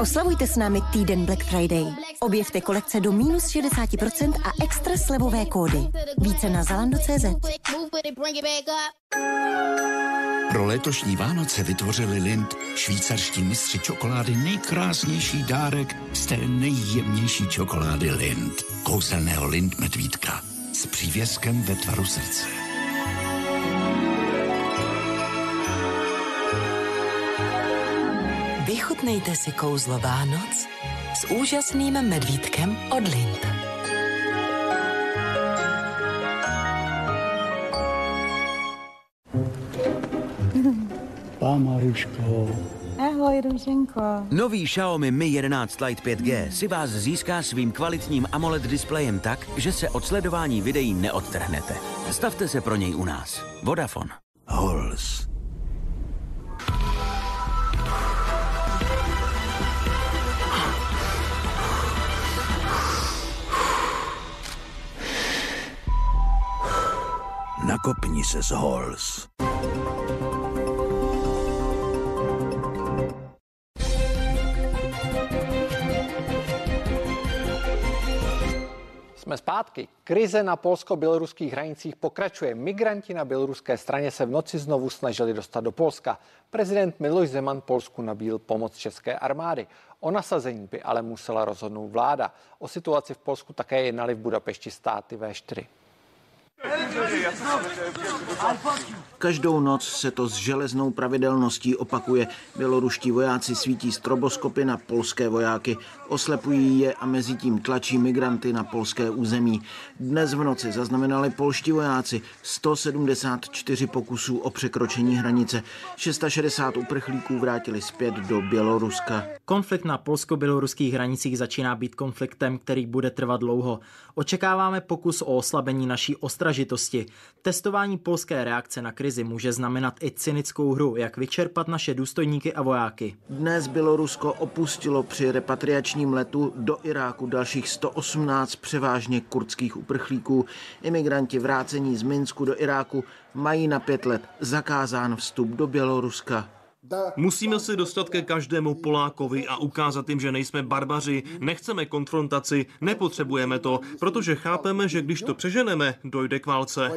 Oslavujte s námi týden Black Friday. Objevte kolekce do minus 60% a extra slevové kódy. Více na zalando.cz. Pro letošní Vánoce vytvořili Lind švýcarští mistři čokolády nejkrásnější dárek z té nejjemnější čokolády Lind. Kouzelného Lind medvídka s přívěskem ve tvaru srdce. Vychutnejte si kouzlo Vánoc s úžasným medvídkem od Lind. Pá Maruško. Ahoj, Růženko. Nový Xiaomi Mi 11 Lite 5G si vás získá svým kvalitním AMOLED displejem tak, že se od sledování videí neodtrhnete. Stavte se pro něj u nás. Vodafone. Halls. Nakopni se z Halls. Jsme zpátky. Krize na polsko-běloruských hranicích pokračuje. Migranti na běloruské straně se v noci znovu snažili dostat do Polska. Prezident Miloš Zeman Polsku nabíl pomoc české armády. O nasazení by ale musela rozhodnout vláda. O situaci v Polsku také jednali v Budapešti státy V4. Každou noc se to s železnou pravidelností opakuje. Běloruští vojáci svítí stroboskopy na polské vojáky, oslepují je a mezi tím tlačí migranty na polské území. Dnes v noci zaznamenali polští vojáci 174 pokusů o překročení hranice. 660 uprchlíků vrátili zpět do Běloruska. Konflikt na polsko-běloruských hranicích začíná být konfliktem, který bude trvat dlouho. Očekáváme pokus o oslabení naší ostražitosti. Testování polské reakce na krizi může znamenat i cynickou hru, jak vyčerpat naše důstojníky a vojáky. Dnes Bělorusko opustilo při repatriačním letu do Iráku dalších 118 převážně kurdských uprchlíků. Imigranti vrácení z Minsku do Iráku mají na pět let zakázán vstup do Běloruska. Musíme se dostat ke každému Polákovi a ukázat jim, že nejsme barbaři, nechceme konfrontaci, nepotřebujeme to, protože chápeme, že když to přeženeme, dojde k válce.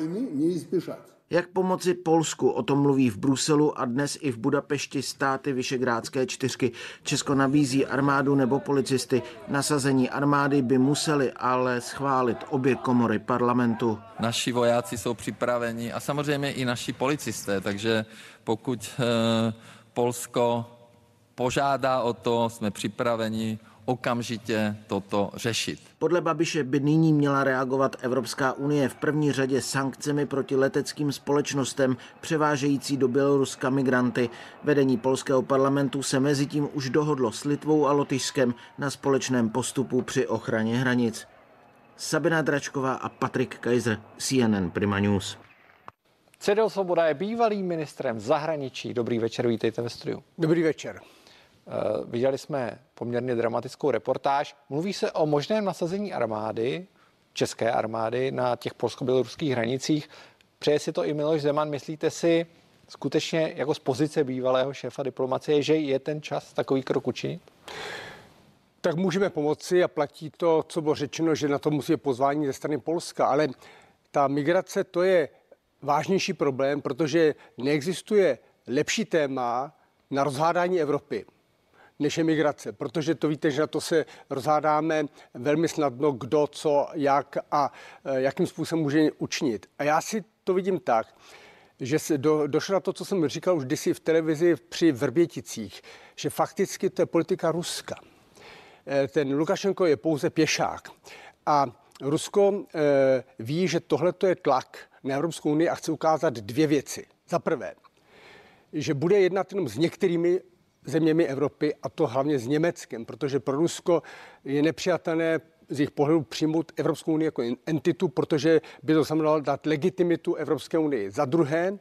Jak pomoci Polsku? O tom mluví v Bruselu a dnes i v Budapešti státy Vyšegrádské čtyřky. Česko nabízí armádu nebo policisty. Nasazení armády by museli ale schválit obě komory parlamentu. Naši vojáci jsou připraveni a samozřejmě i naši policisté, takže pokud eh, Polsko požádá o to, jsme připraveni okamžitě toto řešit. Podle Babiše by nyní měla reagovat Evropská unie v první řadě sankcemi proti leteckým společnostem převážející do Běloruska migranty. Vedení polského parlamentu se mezi tím už dohodlo s Litvou a Lotyšskem na společném postupu při ochraně hranic. Sabina Dračková a Patrik Kaiser, CNN Prima News. Cedel Svoboda je bývalým ministrem zahraničí. Dobrý večer, vítejte ve studiu. Dobrý večer. Uh, viděli jsme poměrně dramatickou reportáž. Mluví se o možném nasazení armády, české armády, na těch polsko-běloruských hranicích. Přeje si to i Miloš Zeman. Myslíte si skutečně jako z pozice bývalého šéfa diplomacie, že je ten čas takový krok učinit? Tak můžeme pomoci a platí to, co bylo řečeno, že na to musí pozvání ze strany Polska, ale ta migrace to je vážnější problém, protože neexistuje lepší téma na rozhádání Evropy než je migrace, protože to víte, že na to se rozhádáme velmi snadno, kdo, co, jak a e, jakým způsobem může učinit. A já si to vidím tak, že se do, došlo na to, co jsem říkal už kdysi v televizi při Vrběticích, že fakticky to je politika Ruska. E, ten Lukašenko je pouze pěšák. A Rusko e, ví, že tohle je tlak na Evropskou unii a chce ukázat dvě věci. Za prvé, že bude jednat jenom s některými zeměmi Evropy, a to hlavně s Německem, protože pro Rusko je nepřijatelné z jejich pohledu přijmout Evropskou unii jako entitu, protože by to znamenalo dát legitimitu Evropské unii. Za druhé,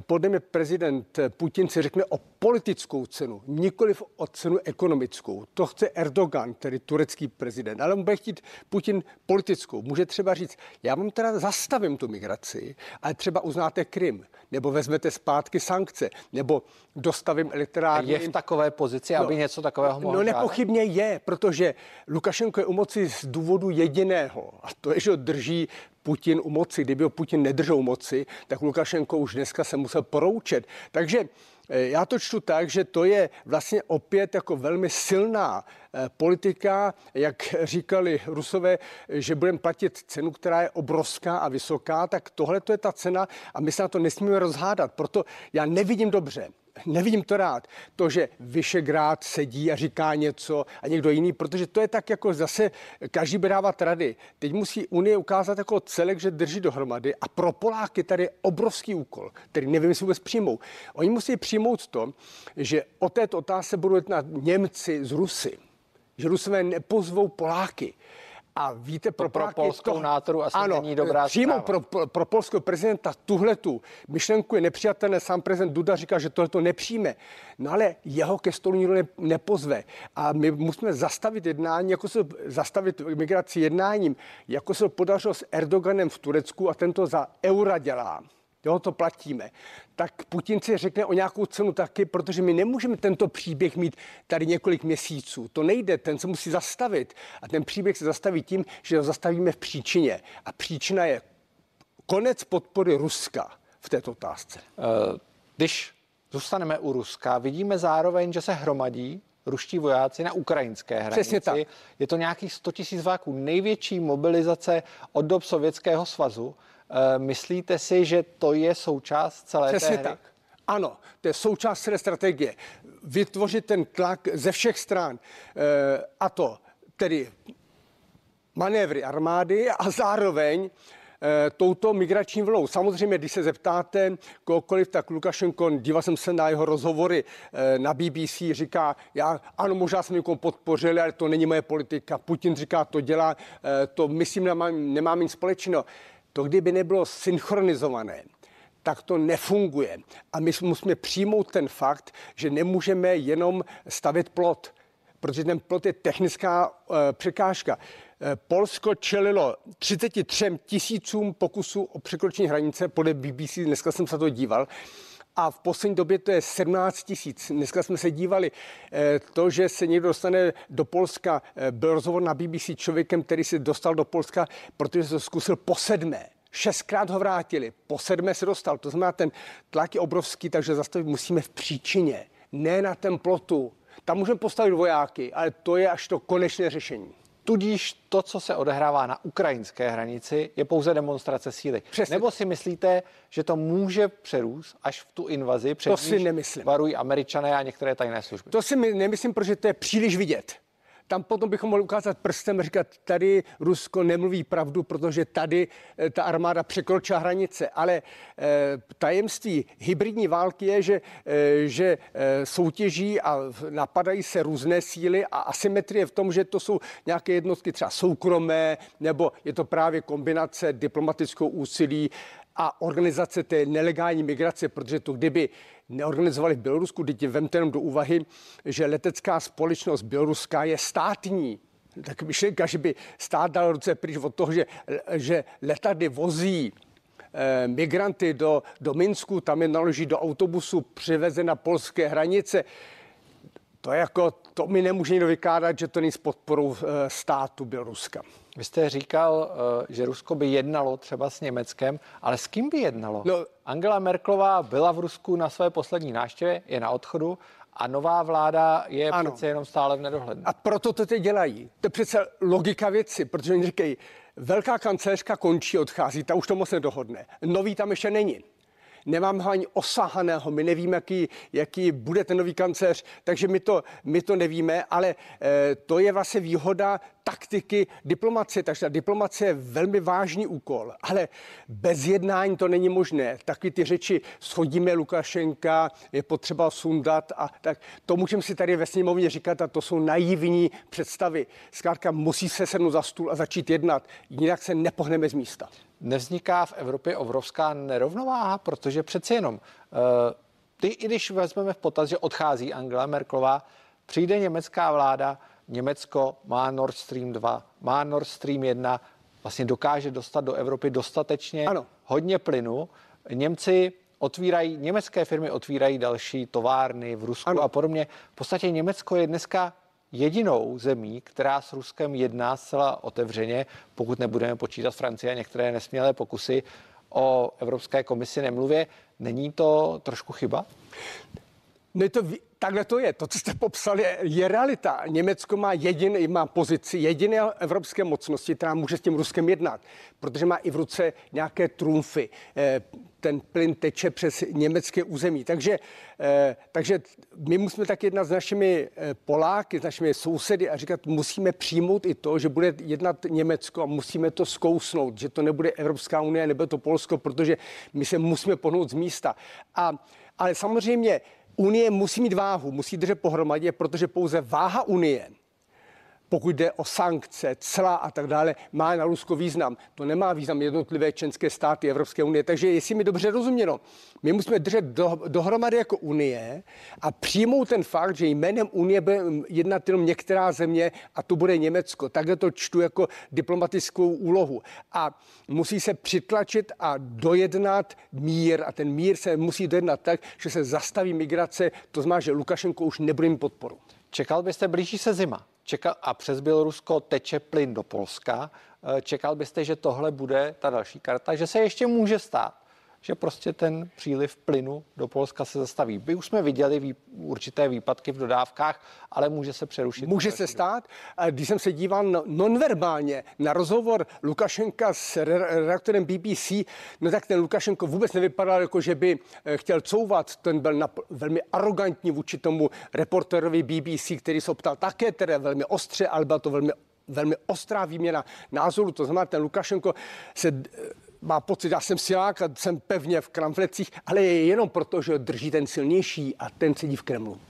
podle mě prezident Putin si řekne o politickou cenu, nikoliv o cenu ekonomickou. To chce Erdogan, tedy turecký prezident, ale on bude chtít Putin politickou. Může třeba říct, já vám teda zastavím tu migraci, ale třeba uznáte Krym, nebo vezmete zpátky sankce, nebo dostavím elektrárny. Je v takové pozici, aby no, něco takového mohlo No nepochybně je, protože Lukašenko je u moci z důvodu jediného, a to je, že drží Putin u moci. Kdyby ho Putin nedržel moci, tak Lukašenko už dneska se musel poroučet. Takže eh, já to čtu tak, že to je vlastně opět jako velmi silná eh, politika, jak říkali Rusové, že budeme platit cenu, která je obrovská a vysoká, tak tohle to je ta cena a my se na to nesmíme rozhádat. Proto já nevidím dobře, nevidím to rád, to, že Vyšegrád sedí a říká něco a někdo jiný, protože to je tak jako zase každý by dávat rady. Teď musí Unie ukázat jako celek, že drží dohromady a pro Poláky tady je obrovský úkol, který nevím, jestli vůbec přijmou. Oni musí přijmout to, že o této otázce budou jednat Němci z Rusy, že Rusové nepozvou Poláky. A víte, pro, pro polskou to, nátoru asi ano, není dobrá přímo pro, pro, pro polského prezidenta tuhle tu myšlenku je nepřijatelné. Sám prezident Duda říká, že tohle to nepřijme. No ale jeho ke stolu nikdo ne, nepozve. A my musíme zastavit jednání, jako se zastavit migraci jednáním, jako se podařilo s Erdoganem v Turecku a tento za eura dělá jo, to platíme, tak Putin si řekne o nějakou cenu taky, protože my nemůžeme tento příběh mít tady několik měsíců. To nejde, ten se musí zastavit. A ten příběh se zastaví tím, že ho zastavíme v příčině. A příčina je konec podpory Ruska v této otázce. Eh, když zůstaneme u Ruska, vidíme zároveň, že se hromadí ruští vojáci na ukrajinské hranici. Přesně tak. Je to nějakých 100 000 váků, největší mobilizace od dob Sovětského svazu. Eh, myslíte si, že to je součást celé Přesně té hry? tak. Ano, to je součást celé strategie. Vytvořit ten tlak ze všech stran. E, a to tedy manévry armády a zároveň e, touto migrační vlnou. Samozřejmě, když se zeptáte kohokoliv, tak Lukašenko, díval jsem se na jeho rozhovory e, na BBC, říká, já ano, možná jsem někoho podpořil, ale to není moje politika. Putin říká, to dělá, e, to myslím, nemám, nemám nic společného. To, kdyby nebylo synchronizované, tak to nefunguje. A my musíme přijmout ten fakt, že nemůžeme jenom stavět plot, protože ten plot je technická uh, překážka. Uh, Polsko čelilo 33 tisícům pokusů o překročení hranice podle BBC, dneska jsem se to díval a v poslední době to je 17 tisíc. Dneska jsme se dívali, eh, to, že se někdo dostane do Polska, eh, byl rozhovor na BBC člověkem, který se dostal do Polska, protože se to zkusil po sedmé. Šestkrát ho vrátili, po sedmé se dostal. To znamená, ten tlak je obrovský, takže zastavit musíme v příčině, ne na ten plotu. Tam můžeme postavit vojáky, ale to je až to konečné řešení. Tudíž to, co se odehrává na ukrajinské hranici, je pouze demonstrace síly. Přesně. Nebo si myslíte, že to může přerůst až v tu invazi, před to si nemyslím. varují američané a některé tajné služby? To si nemyslím, protože to je příliš vidět tam potom bychom mohli ukázat prstem a říkat, tady Rusko nemluví pravdu, protože tady eh, ta armáda překročila hranice. Ale e, tajemství hybridní války je, že, e, že soutěží a napadají se různé síly a asymetrie v tom, že to jsou nějaké jednotky třeba soukromé, nebo je to právě kombinace diplomatickou úsilí a organizace té nelegální migrace, protože to kdyby neorganizovali v Bělorusku, teď vemte jenom do úvahy, že letecká společnost běloruská je státní. Tak myšlenka, že by stát dal ruce pryč od toho, že, že letady vozí eh, migranty do, do Minsku, tam je naloží do autobusu, přiveze na polské hranice. To, jako, to mi nemůže někdo vykládat, že to není s podporou eh, státu Běloruska. Vy jste říkal, eh, že Rusko by jednalo třeba s Německem, ale s kým by jednalo? No, Angela Merklová byla v Rusku na své poslední návštěvě, je na odchodu a nová vláda je ano. přece jenom stále v nedohlednu. A proto to teď dělají. To je přece logika věci, protože oni říkají, velká kancelářka končí, odchází, ta už to moc nedohodne. Nový tam ještě není nemáme ho ani osahaného, my nevíme, jaký, jaký bude ten nový kancléř, takže my to, my to nevíme, ale e, to je vlastně výhoda taktiky diplomacie, takže ta diplomacie je velmi vážný úkol, ale bez jednání to není možné. Taky ty řeči schodíme Lukašenka, je potřeba sundat a tak to můžeme si tady ve sněmovně říkat a to jsou naivní představy. Zkrátka musí se sednout za stůl a začít jednat, jinak se nepohneme z místa. Nevzniká v Evropě obrovská nerovnováha, protože přeci jenom, ty, i když vezmeme v potaz, že odchází Angela Merklová, přijde německá vláda, Německo má Nord Stream 2, má Nord Stream 1, vlastně dokáže dostat do Evropy dostatečně ano. hodně plynu. Němci otvírají, německé firmy otvírají další továrny v Rusku ano. a podobně. V podstatě Německo je dneska jedinou zemí, která s Ruskem jedná zcela otevřeně, pokud nebudeme počítat Francie a některé nesmělé pokusy o Evropské komisi nemluvě. Není to trošku chyba? No je to, takhle to je. To, co jste popsali, je, je realita. Německo má jediný, má pozici jediné evropské mocnosti, která může s tím Ruskem jednat, protože má i v ruce nějaké trumfy. Eh, ten plyn teče přes německé území. Takže, eh, takže my musíme tak jednat s našimi eh, Poláky, s našimi sousedy a říkat, musíme přijmout i to, že bude jednat Německo a musíme to zkousnout, že to nebude Evropská unie, nebo to Polsko, protože my se musíme pohnout z místa. A, ale samozřejmě Unie musí mít váhu, musí držet pohromadě, protože pouze váha Unie pokud jde o sankce, cla a tak dále, má na Rusko význam. To nemá význam jednotlivé členské státy Evropské unie. Takže jestli mi dobře rozuměno, my musíme držet do, dohromady jako unie a přijmout ten fakt, že jménem unie bude jednat jenom některá země a to bude Německo. Takhle to čtu jako diplomatickou úlohu. A musí se přitlačit a dojednat mír a ten mír se musí dojednat tak, že se zastaví migrace, to znamená, že Lukašenko už nebude mít podporu. Čekal byste, blíží se zima čekal, a přes Bělorusko teče plyn do Polska. Eh, čekal byste, že tohle bude ta další karta, že se ještě může stát, že prostě ten příliv plynu do Polska se zastaví. My už jsme viděli vý, určité výpadky v dodávkách, ale může se přerušit. Může se stát. Když jsem se díval nonverbálně na rozhovor Lukašenka s redaktorem BBC, no tak ten Lukašenko vůbec nevypadal jako, že by eh, chtěl couvat. Ten byl na, velmi arrogantní vůči tomu reporterovi BBC, který se optal také tedy velmi ostře, ale byla to velmi velmi ostrá výměna názoru. To znamená, ten Lukašenko se má pocit, já jsem silák a jsem pevně v kramflecích, ale je jenom proto, že drží ten silnější a ten sedí v Kremlu.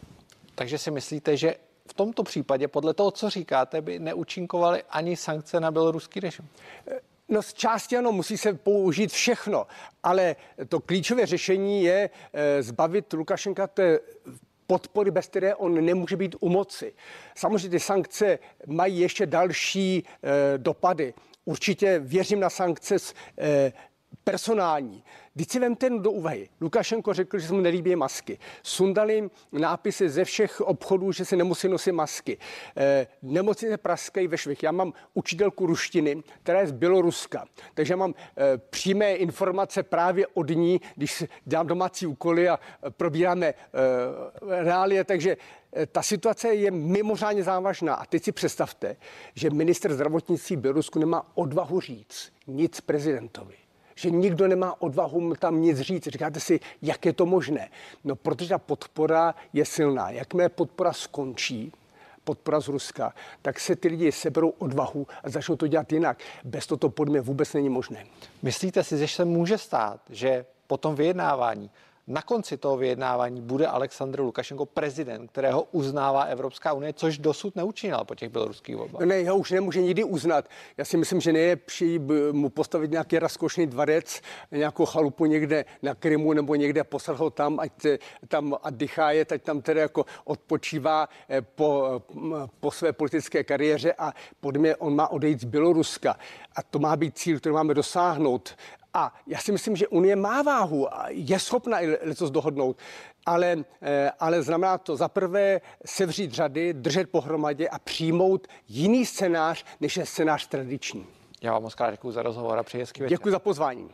Takže si myslíte, že v tomto případě, podle toho, co říkáte, by neúčinkovaly ani sankce na běloruský režim? No z části ano, musí se použít všechno, ale to klíčové řešení je e, zbavit Lukašenka té podpory, bez které on nemůže být u moci. Samozřejmě ty sankce mají ještě další e, dopady. Určitě věřím na sankce eh, personální. Vždyť si vemte do úvahy. Lukašenko řekl, že se mu nelíbí masky. Sundali nápisy ze všech obchodů, že se nemusí nosit masky. E, nemocnice praskají ve švech. Já mám učitelku ruštiny, která je z Běloruska. Takže mám e, přímé informace právě od ní, když dělám domácí úkoly a probíráme e, reálie. Takže ta situace je mimořádně závažná. A teď si představte, že minister zdravotnictví Bělorusku nemá odvahu říct nic prezidentovi že nikdo nemá odvahu tam nic říct. Říkáte si, jak je to možné? No, protože ta podpora je silná. Jakmile podpora skončí, podpora z Ruska, tak se ty lidi seberou odvahu a začnou to dělat jinak. Bez toto podmě vůbec není možné. Myslíte si, že se může stát, že po tom vyjednávání na konci toho vyjednávání bude Aleksandr Lukašenko prezident, kterého uznává Evropská unie, což dosud neučinil po těch běloruských volbách. Ne, ho už nemůže nikdy uznat. Já si myslím, že nejlepší mu postavit nějaký rozkošný dvarec, nějakou chalupu někde na Krymu nebo někde poslat ho tam, ať tam oddychá je, ať tam tedy jako odpočívá eh, po, po své politické kariéře a podmě on má odejít z Běloruska. A to má být cíl, který máme dosáhnout. A já si myslím, že Unie má váhu a je schopna i letos dohodnout, ale, eh, ale znamená to za prvé sevřít řady, držet pohromadě a přijmout jiný scénář, než je scénář tradiční. Já vám moc krát děkuji za rozhovor a přeji hezký večer. Děkuji za pozvání.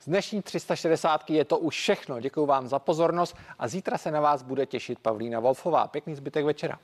Z dnešní 360 je to už všechno. Děkuji vám za pozornost a zítra se na vás bude těšit Pavlína Wolfová. Pěkný zbytek večera.